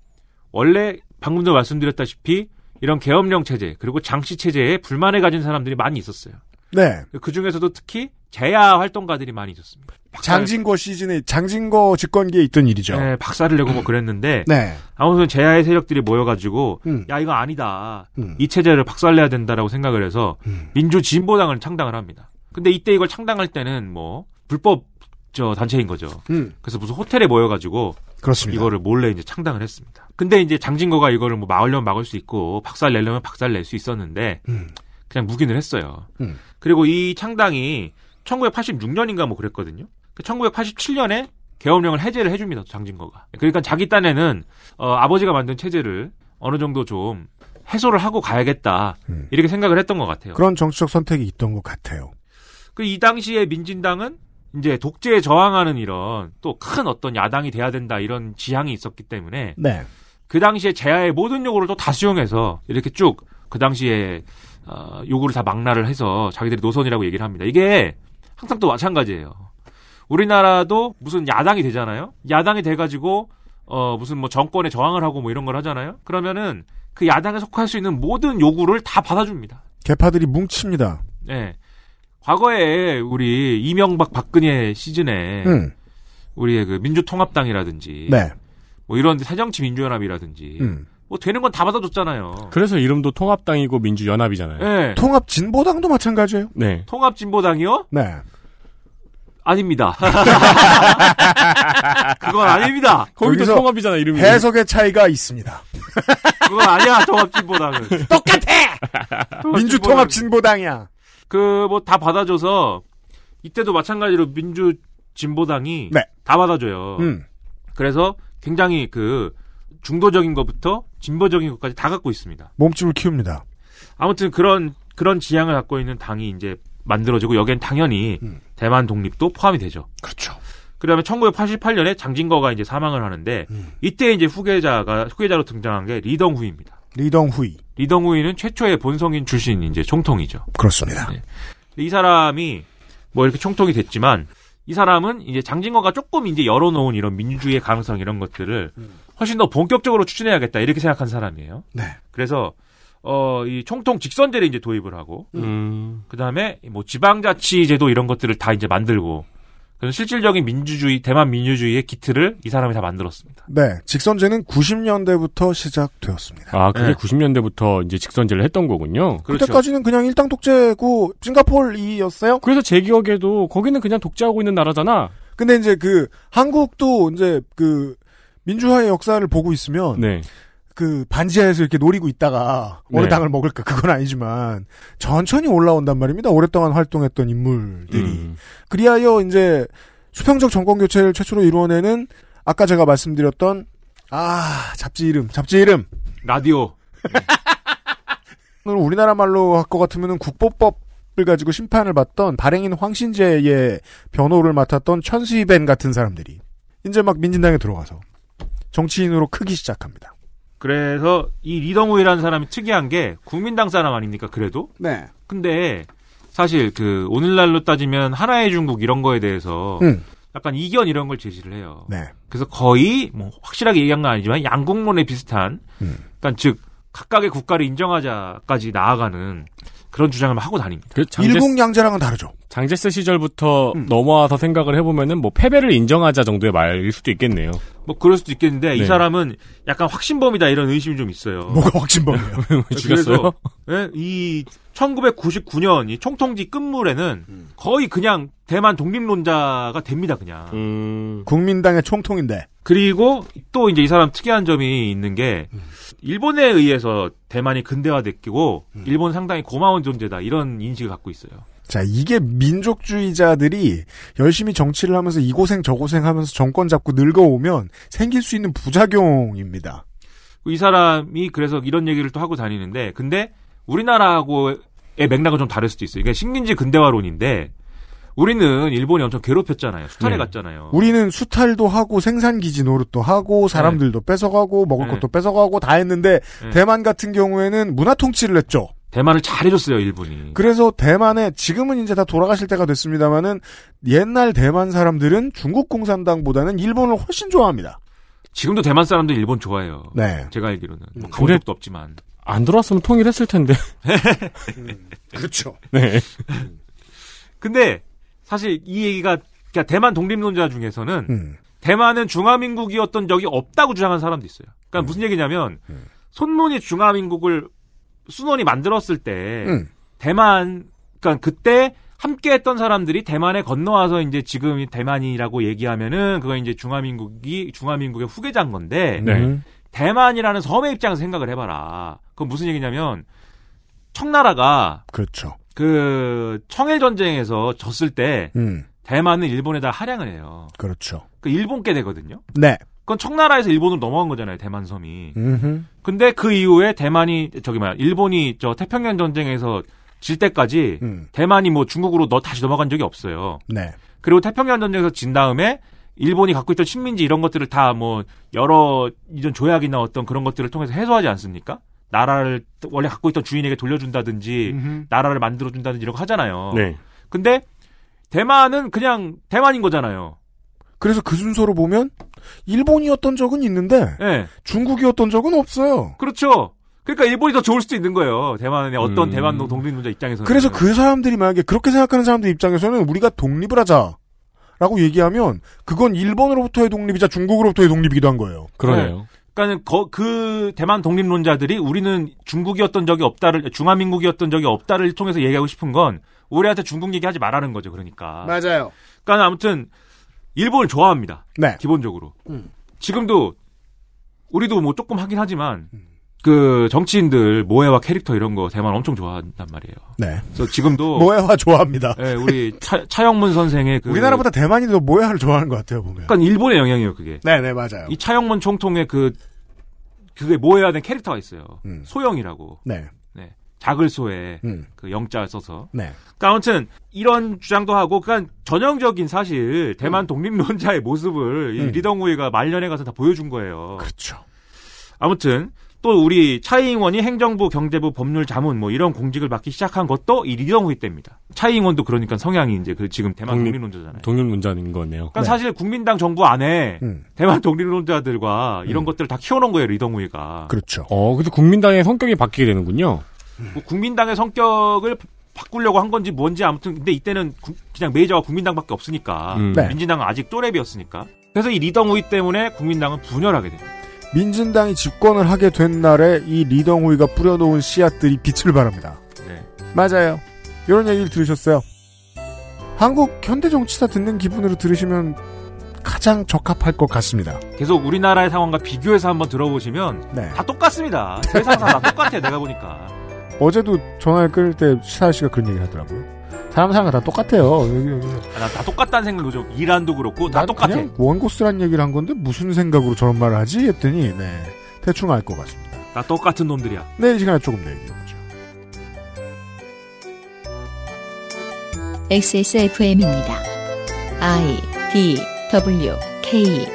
원래 방금도 말씀드렸다시피 이런 계엄령 체제 그리고 장치 체제에 불만을 가진 사람들이 많이 있었어요.
네.
그 중에서도 특히 재야 활동가들이 많이 있었습니다.
장진거 시즌에 장진거 집권기에 있던 일이죠.
네, 박살을 내고 뭐 그랬는데
네.
아무튼 재야의 세력들이 모여가지고
음.
야 이거 아니다
음.
이 체제를 박살내야 된다라고 생각을 해서
음.
민주 진보당을 창당을 합니다. 근데 이때 이걸 창당할 때는 뭐 불법 저 단체인 거죠.
음.
그래서 무슨 호텔에 모여가지고
그렇습니다.
이거를 몰래 이제 창당을 했습니다. 근데 이제 장진거가 이거를 뭐 막으려면 막을 수 있고 박살 내려면 박살 낼 수 있었는데
음.
그냥 묵인을 했어요.
음.
그리고 이 창당이 1986년인가 뭐 그랬거든요. 1987년에 계엄령을 해제를 해줍니다. 장진거가. 그러니까 자기 딴에는 어, 아버지가 만든 체제를 어느 정도 좀 해소를 하고 가야겠다
음.
이렇게 생각을 했던 것 같아요.
그런 정치적 선택이 있던 것 같아요.
그 이 당시에 민진당은 이제 독재에 저항하는 이런 또 큰 어떤 야당이 돼야 된다 이런 지향이 있었기 때문에
네.
그 당시에 제야의 모든 요구를 또 다 수용해서 이렇게 쭉 그 당시에 어, 요구를 다 망라를 해서 자기들이 노선이라고 얘기를 합니다. 이게 항상 또 마찬가지예요. 우리나라도 무슨 야당이 되잖아요. 야당이 돼가지고 어 무슨 뭐 정권에 저항을 하고 뭐 이런 걸 하잖아요. 그러면은 그 야당에 속할 수 있는 모든 요구를 다 받아줍니다.
개파들이 뭉칩니다.
네. 과거에 우리 이명박 박근혜 시즌에
음.
우리의 그 민주통합당이라든지
네.
뭐 이런 새정치 민주연합이라든지
음.
뭐 되는 건 다 받아줬잖아요.
그래서 이름도 통합당이고 민주연합이잖아요.
네.
통합 진보당도 마찬가지예요.
네.
통합진보당이요?
네.
아닙니다. 그건 아닙니다.
거기도 통합이잖아, 이름이.
해석의 차이가 있습니다.
그건 아니야. 통합진보당은.
민주통합 진보당이야.
그 뭐 다 받아줘서 이때도 마찬가지로 민주진보당이
네.
다 받아줘요.
음.
그래서 굉장히 그 중도적인 것부터 진보적인 것까지 다 갖고 있습니다.
몸집을 키웁니다.
아무튼 그런 그런 지향을 갖고 있는 당이 이제 만들어지고 여기엔 당연히
음.
대만 독립도 포함이 되죠.
그렇죠.
그다음에 1988년에 장진거가 이제 사망을 하는데
음.
이때 이제 후계자가 후계자로 등장한 게 리덩후입니다.
리덩후이.
리덩후이는 최초의 본성인 출신 이제 총통이죠.
그렇습니다.
네. 이 사람이 뭐 이렇게 총통이 됐지만 이 사람은 이제 장진거가 조금 이제 열어놓은 이런 민주주의의 가능성 이런 것들을 훨씬 더 본격적으로 추진해야겠다 이렇게 생각한 사람이에요.
네.
그래서 어 이 총통 직선제를 이제 도입을 하고
음.
그 다음에 뭐 지방자치제도 이런 것들을 다 이제 만들고 그래서 실질적인 민주주의 대만 민주주의의 기틀을 이 사람이 다 만들었습니다.
네. 직선제는 90년대부터 시작되었습니다.
아, 그게
네.
90년대부터 이제 직선제를 했던 거군요.
그렇죠.
그때까지는 그냥 일당 독재고 싱가폴이었어요.
그래서 제 기억에도 거기는 그냥 독재하고 있는 나라잖아.
근데 이제 그 한국도 이제 그 민주화의 역사를 보고 있으면
네.
그 반지하에서 이렇게 노리고 있다가 어느
네.
당을 먹을까 그건 아니지만 천천히 올라온단 말입니다. 오랫동안 활동했던 인물들이
음.
그리하여 이제 수평적 정권 교체를 최초로 이루어내는 아까 제가 말씀드렸던 아 잡지 이름 잡지 이름
라디오
오늘 우리나라 말로 할 것 같으면은 국보법을 가지고 심판을 받던 발행인 황신재의 변호를 맡았던 천수희벤 같은 사람들이 이제 막 민진당에 들어가서 정치인으로 크기 시작합니다.
그래서 이 리덩우이라는 사람이 특이한 게 국민당 사람 아닙니까? 그래도
네.
근데 사실 그 오늘날로 따지면 하나의 중국 이런 거에 대해서
음.
약간 이견 이런 걸 제시를 해요.
네.
그래서 거의 뭐 확실하게 얘기한 건 아니지만 양국론에 비슷한
음.
그러니까 즉 각각의 국가를 인정하자까지 나아가는 그런 주장을 막 하고 다닙니다.
그 장제,
일국양제랑은 다르죠.
장제스 시절부터
음.
넘어와서 생각을 해보면은 뭐 패배를 인정하자 정도의 말일 수도 있겠네요.
뭐 그럴 수도 있겠는데 이
네.
사람은 약간 확신범이다 이런 의심이 좀 있어요.
뭐가 확신범이에요.
죽였어요?
그래서, 예, 이 1999년 이 총통지 끝물에는 거의 그냥 대만 독립론자가 됩니다, 그냥.
음.
국민당의 총통인데
그리고 또 이제 이 사람 특이한 점이 있는 게 일본에 의해서 대만이 근대화됐고 일본 상당히 고마운 존재다 이런 인식을 갖고 있어요.
자, 이게 민족주의자들이 열심히 정치를 하면서 이 고생 저 고생 하면서 정권 잡고 늙어오면 생길 수 있는 부작용입니다.
이 사람이 그래서 이런 얘기를 또 하고 다니는데 근데 우리나라하고의 맥락은 좀 다를 수도 있어요. 이게 식민지 근대화론인데 우리는 일본이 엄청 괴롭혔잖아요. 수탈해
네.
갔잖아요.
우리는 수탈도 하고 생산기지 노릇도 하고 사람들도 뺏어가고 먹을
네.
것도 뺏어가고 다 했는데
네.
대만 같은 경우에는 문화 통치를 했죠.
대만을 잘해줬어요, 일본이.
그래서 대만에 지금은 이제 다 돌아가실 때가 됐습니다만은 옛날 대만 사람들은 중국 공산당보다는 일본을 훨씬 좋아합니다.
지금도 대만 사람들 일본 좋아해요.
네.
제가 알기로는 뭐 가본
근데-
적도 없지만.
안 들어왔으면 통일했을 텐데.
그렇죠.
네.
근데 사실 이 얘기가 그러니까 대만 독립론자 중에서는
음.
대만은 중화민국이었던 적이 없다고 주장하는 사람도 있어요. 그러니까 무슨 얘기냐면 손문이 중화민국을 순원이 만들었을 때
음.
대만 그러니까 그때 함께 했던 사람들이 대만에 건너와서 이제 지금 대만이라고 얘기하면은 그거 이제 중화민국이 중화민국의 후계자인 건데
네.
대만이라는 섬의 입장에서 생각을 해봐라. 그건 무슨 얘기냐면 청나라가
그렇죠.
그 청일 전쟁에서 졌을 때
음.
대만은 일본에다 할양을 해요.
그렇죠.
그 일본께 되거든요.
네.
그건 청나라에서 일본으로 넘어간 거잖아요. 대만 섬이.
음흠.
근데 그 이후에 대만이 저기 뭐야 일본이 저 태평양 전쟁에서 질 때까지
음.
대만이 뭐 중국으로 너 다시 넘어간 적이 없어요.
네.
그리고 태평양 전쟁에서 진 다음에 일본이 갖고 있던 식민지 이런 것들을 다 뭐 여러 이전 조약이나 어떤 그런 것들을 통해서 해소하지 않습니까? 나라를 원래 갖고 있던 주인에게 돌려준다든지
음흠.
나라를 만들어준다든지 이런 거 하잖아요.
네.
근데 대만은 그냥 대만인 거잖아요.
그래서 그 순서로 보면 일본이었던 적은 있는데
예.
중국이었던 적은 없어요.
그렇죠. 그러니까 일본이 더 좋을 수도 있는 거예요. 대만의 어떤
음.
대만 독립론자 입장에서는.
그래서 그 사람들이 만약에 그렇게 생각하는 사람들 입장에서는 우리가 독립을 하자 라고 얘기하면 그건 일본으로부터의 독립이자 중국으로부터의 독립이기도 한 거예요.
그러네요.
그러니까 거- 그 대만 독립론자들이 우리는 중국이었던 적이 없다를 중화민국이었던 적이 없다를 통해서 얘기하고 싶은 건 우리한테 중국 얘기하지 말라는 거죠. 그러니까.
맞아요.
그러니까 아무튼 일본을 좋아합니다.
네.
기본적으로.
음.
지금도 우리도 뭐 조금 하긴 하지만 그 정치인들 모해와 캐릭터 이런 거 대만 엄청 좋아한단 말이에요.
네.
그래서 지금도
모해화 좋아합니다.
예, 우리 차, 차영문 선생의 그
우리나라보다 대만이 더 모해화를 좋아하는 것 같아요 보면.
약간 일본의 영향이에요, 그게.
네 네 맞아요.
이 차영문 총통의 그 그게 모해야 된 캐릭터가 있어요.
음.
소영이라고.
네.
네. 작을 소에
음.
그 영자 써서.
네.
그러니까 아무튼 이런 주장도 하고 그러니까 전형적인 사실 대만 독립론자의 모습을 이
음.
리덩우이가 말년에 가서 다 보여준 거예요.
그렇죠.
아무튼 또 우리 차이잉원이 행정부, 경제부, 법률 자문 뭐 이런 공직을 맡기 시작한 것도 이 리덩우이 때입니다. 차이잉원도 그러니까 성향이 이제 그 지금 대만
독립-
독립론자잖아요.
독립문자인 거네요.
그러니까 사실 국민당 정부 안에
음.
대만 독립론자들과 이런
음.
것들을 다 키워놓은 거예요 리덩우이가.
그렇죠.
어, 그래서 국민당의 성격이 바뀌게 되는군요.
뭐 국민당의 성격을 바꾸려고 한 건지 뭔지 아무튼 근데 이때는 구- 그냥 메이저가 국민당밖에 없으니까
음.
네.
민진당은 아직 또랩이었으니까 그래서 이 리덩우이 때문에 국민당은 분열하게 됩니다.
민진당이 집권을 하게 된 날에 이 리덩우이가 뿌려놓은 씨앗들이 빛을 발합니다.
네.
맞아요. 이런 얘기를 들으셨어요. 한국 현대 정치사 듣는 기분으로 들으시면 가장 적합할 것 같습니다.
계속 우리나라의 상황과 비교해서 한번 들어보시면
네.
다 똑같습니다. 세상 다 똑같아 내가 보니까.
어제도 전화를 끊을 때 시사 씨가 그런 얘기를 하더라고요. 사람 사람 다 똑같아요. 여기, 여기.
아, 난다 똑같다는 생각이 좀 이란도 그렇고
다난
똑같아.
그냥 원고스란 얘기를 한 건데 무슨 생각으로 저런 말을 하지? 했더니 네 대충 알 것 같습니다.
다 똑같은 놈들이야.
내일 이 시간에 조금 더 얘기해보죠.
XSFM입니다. I D W K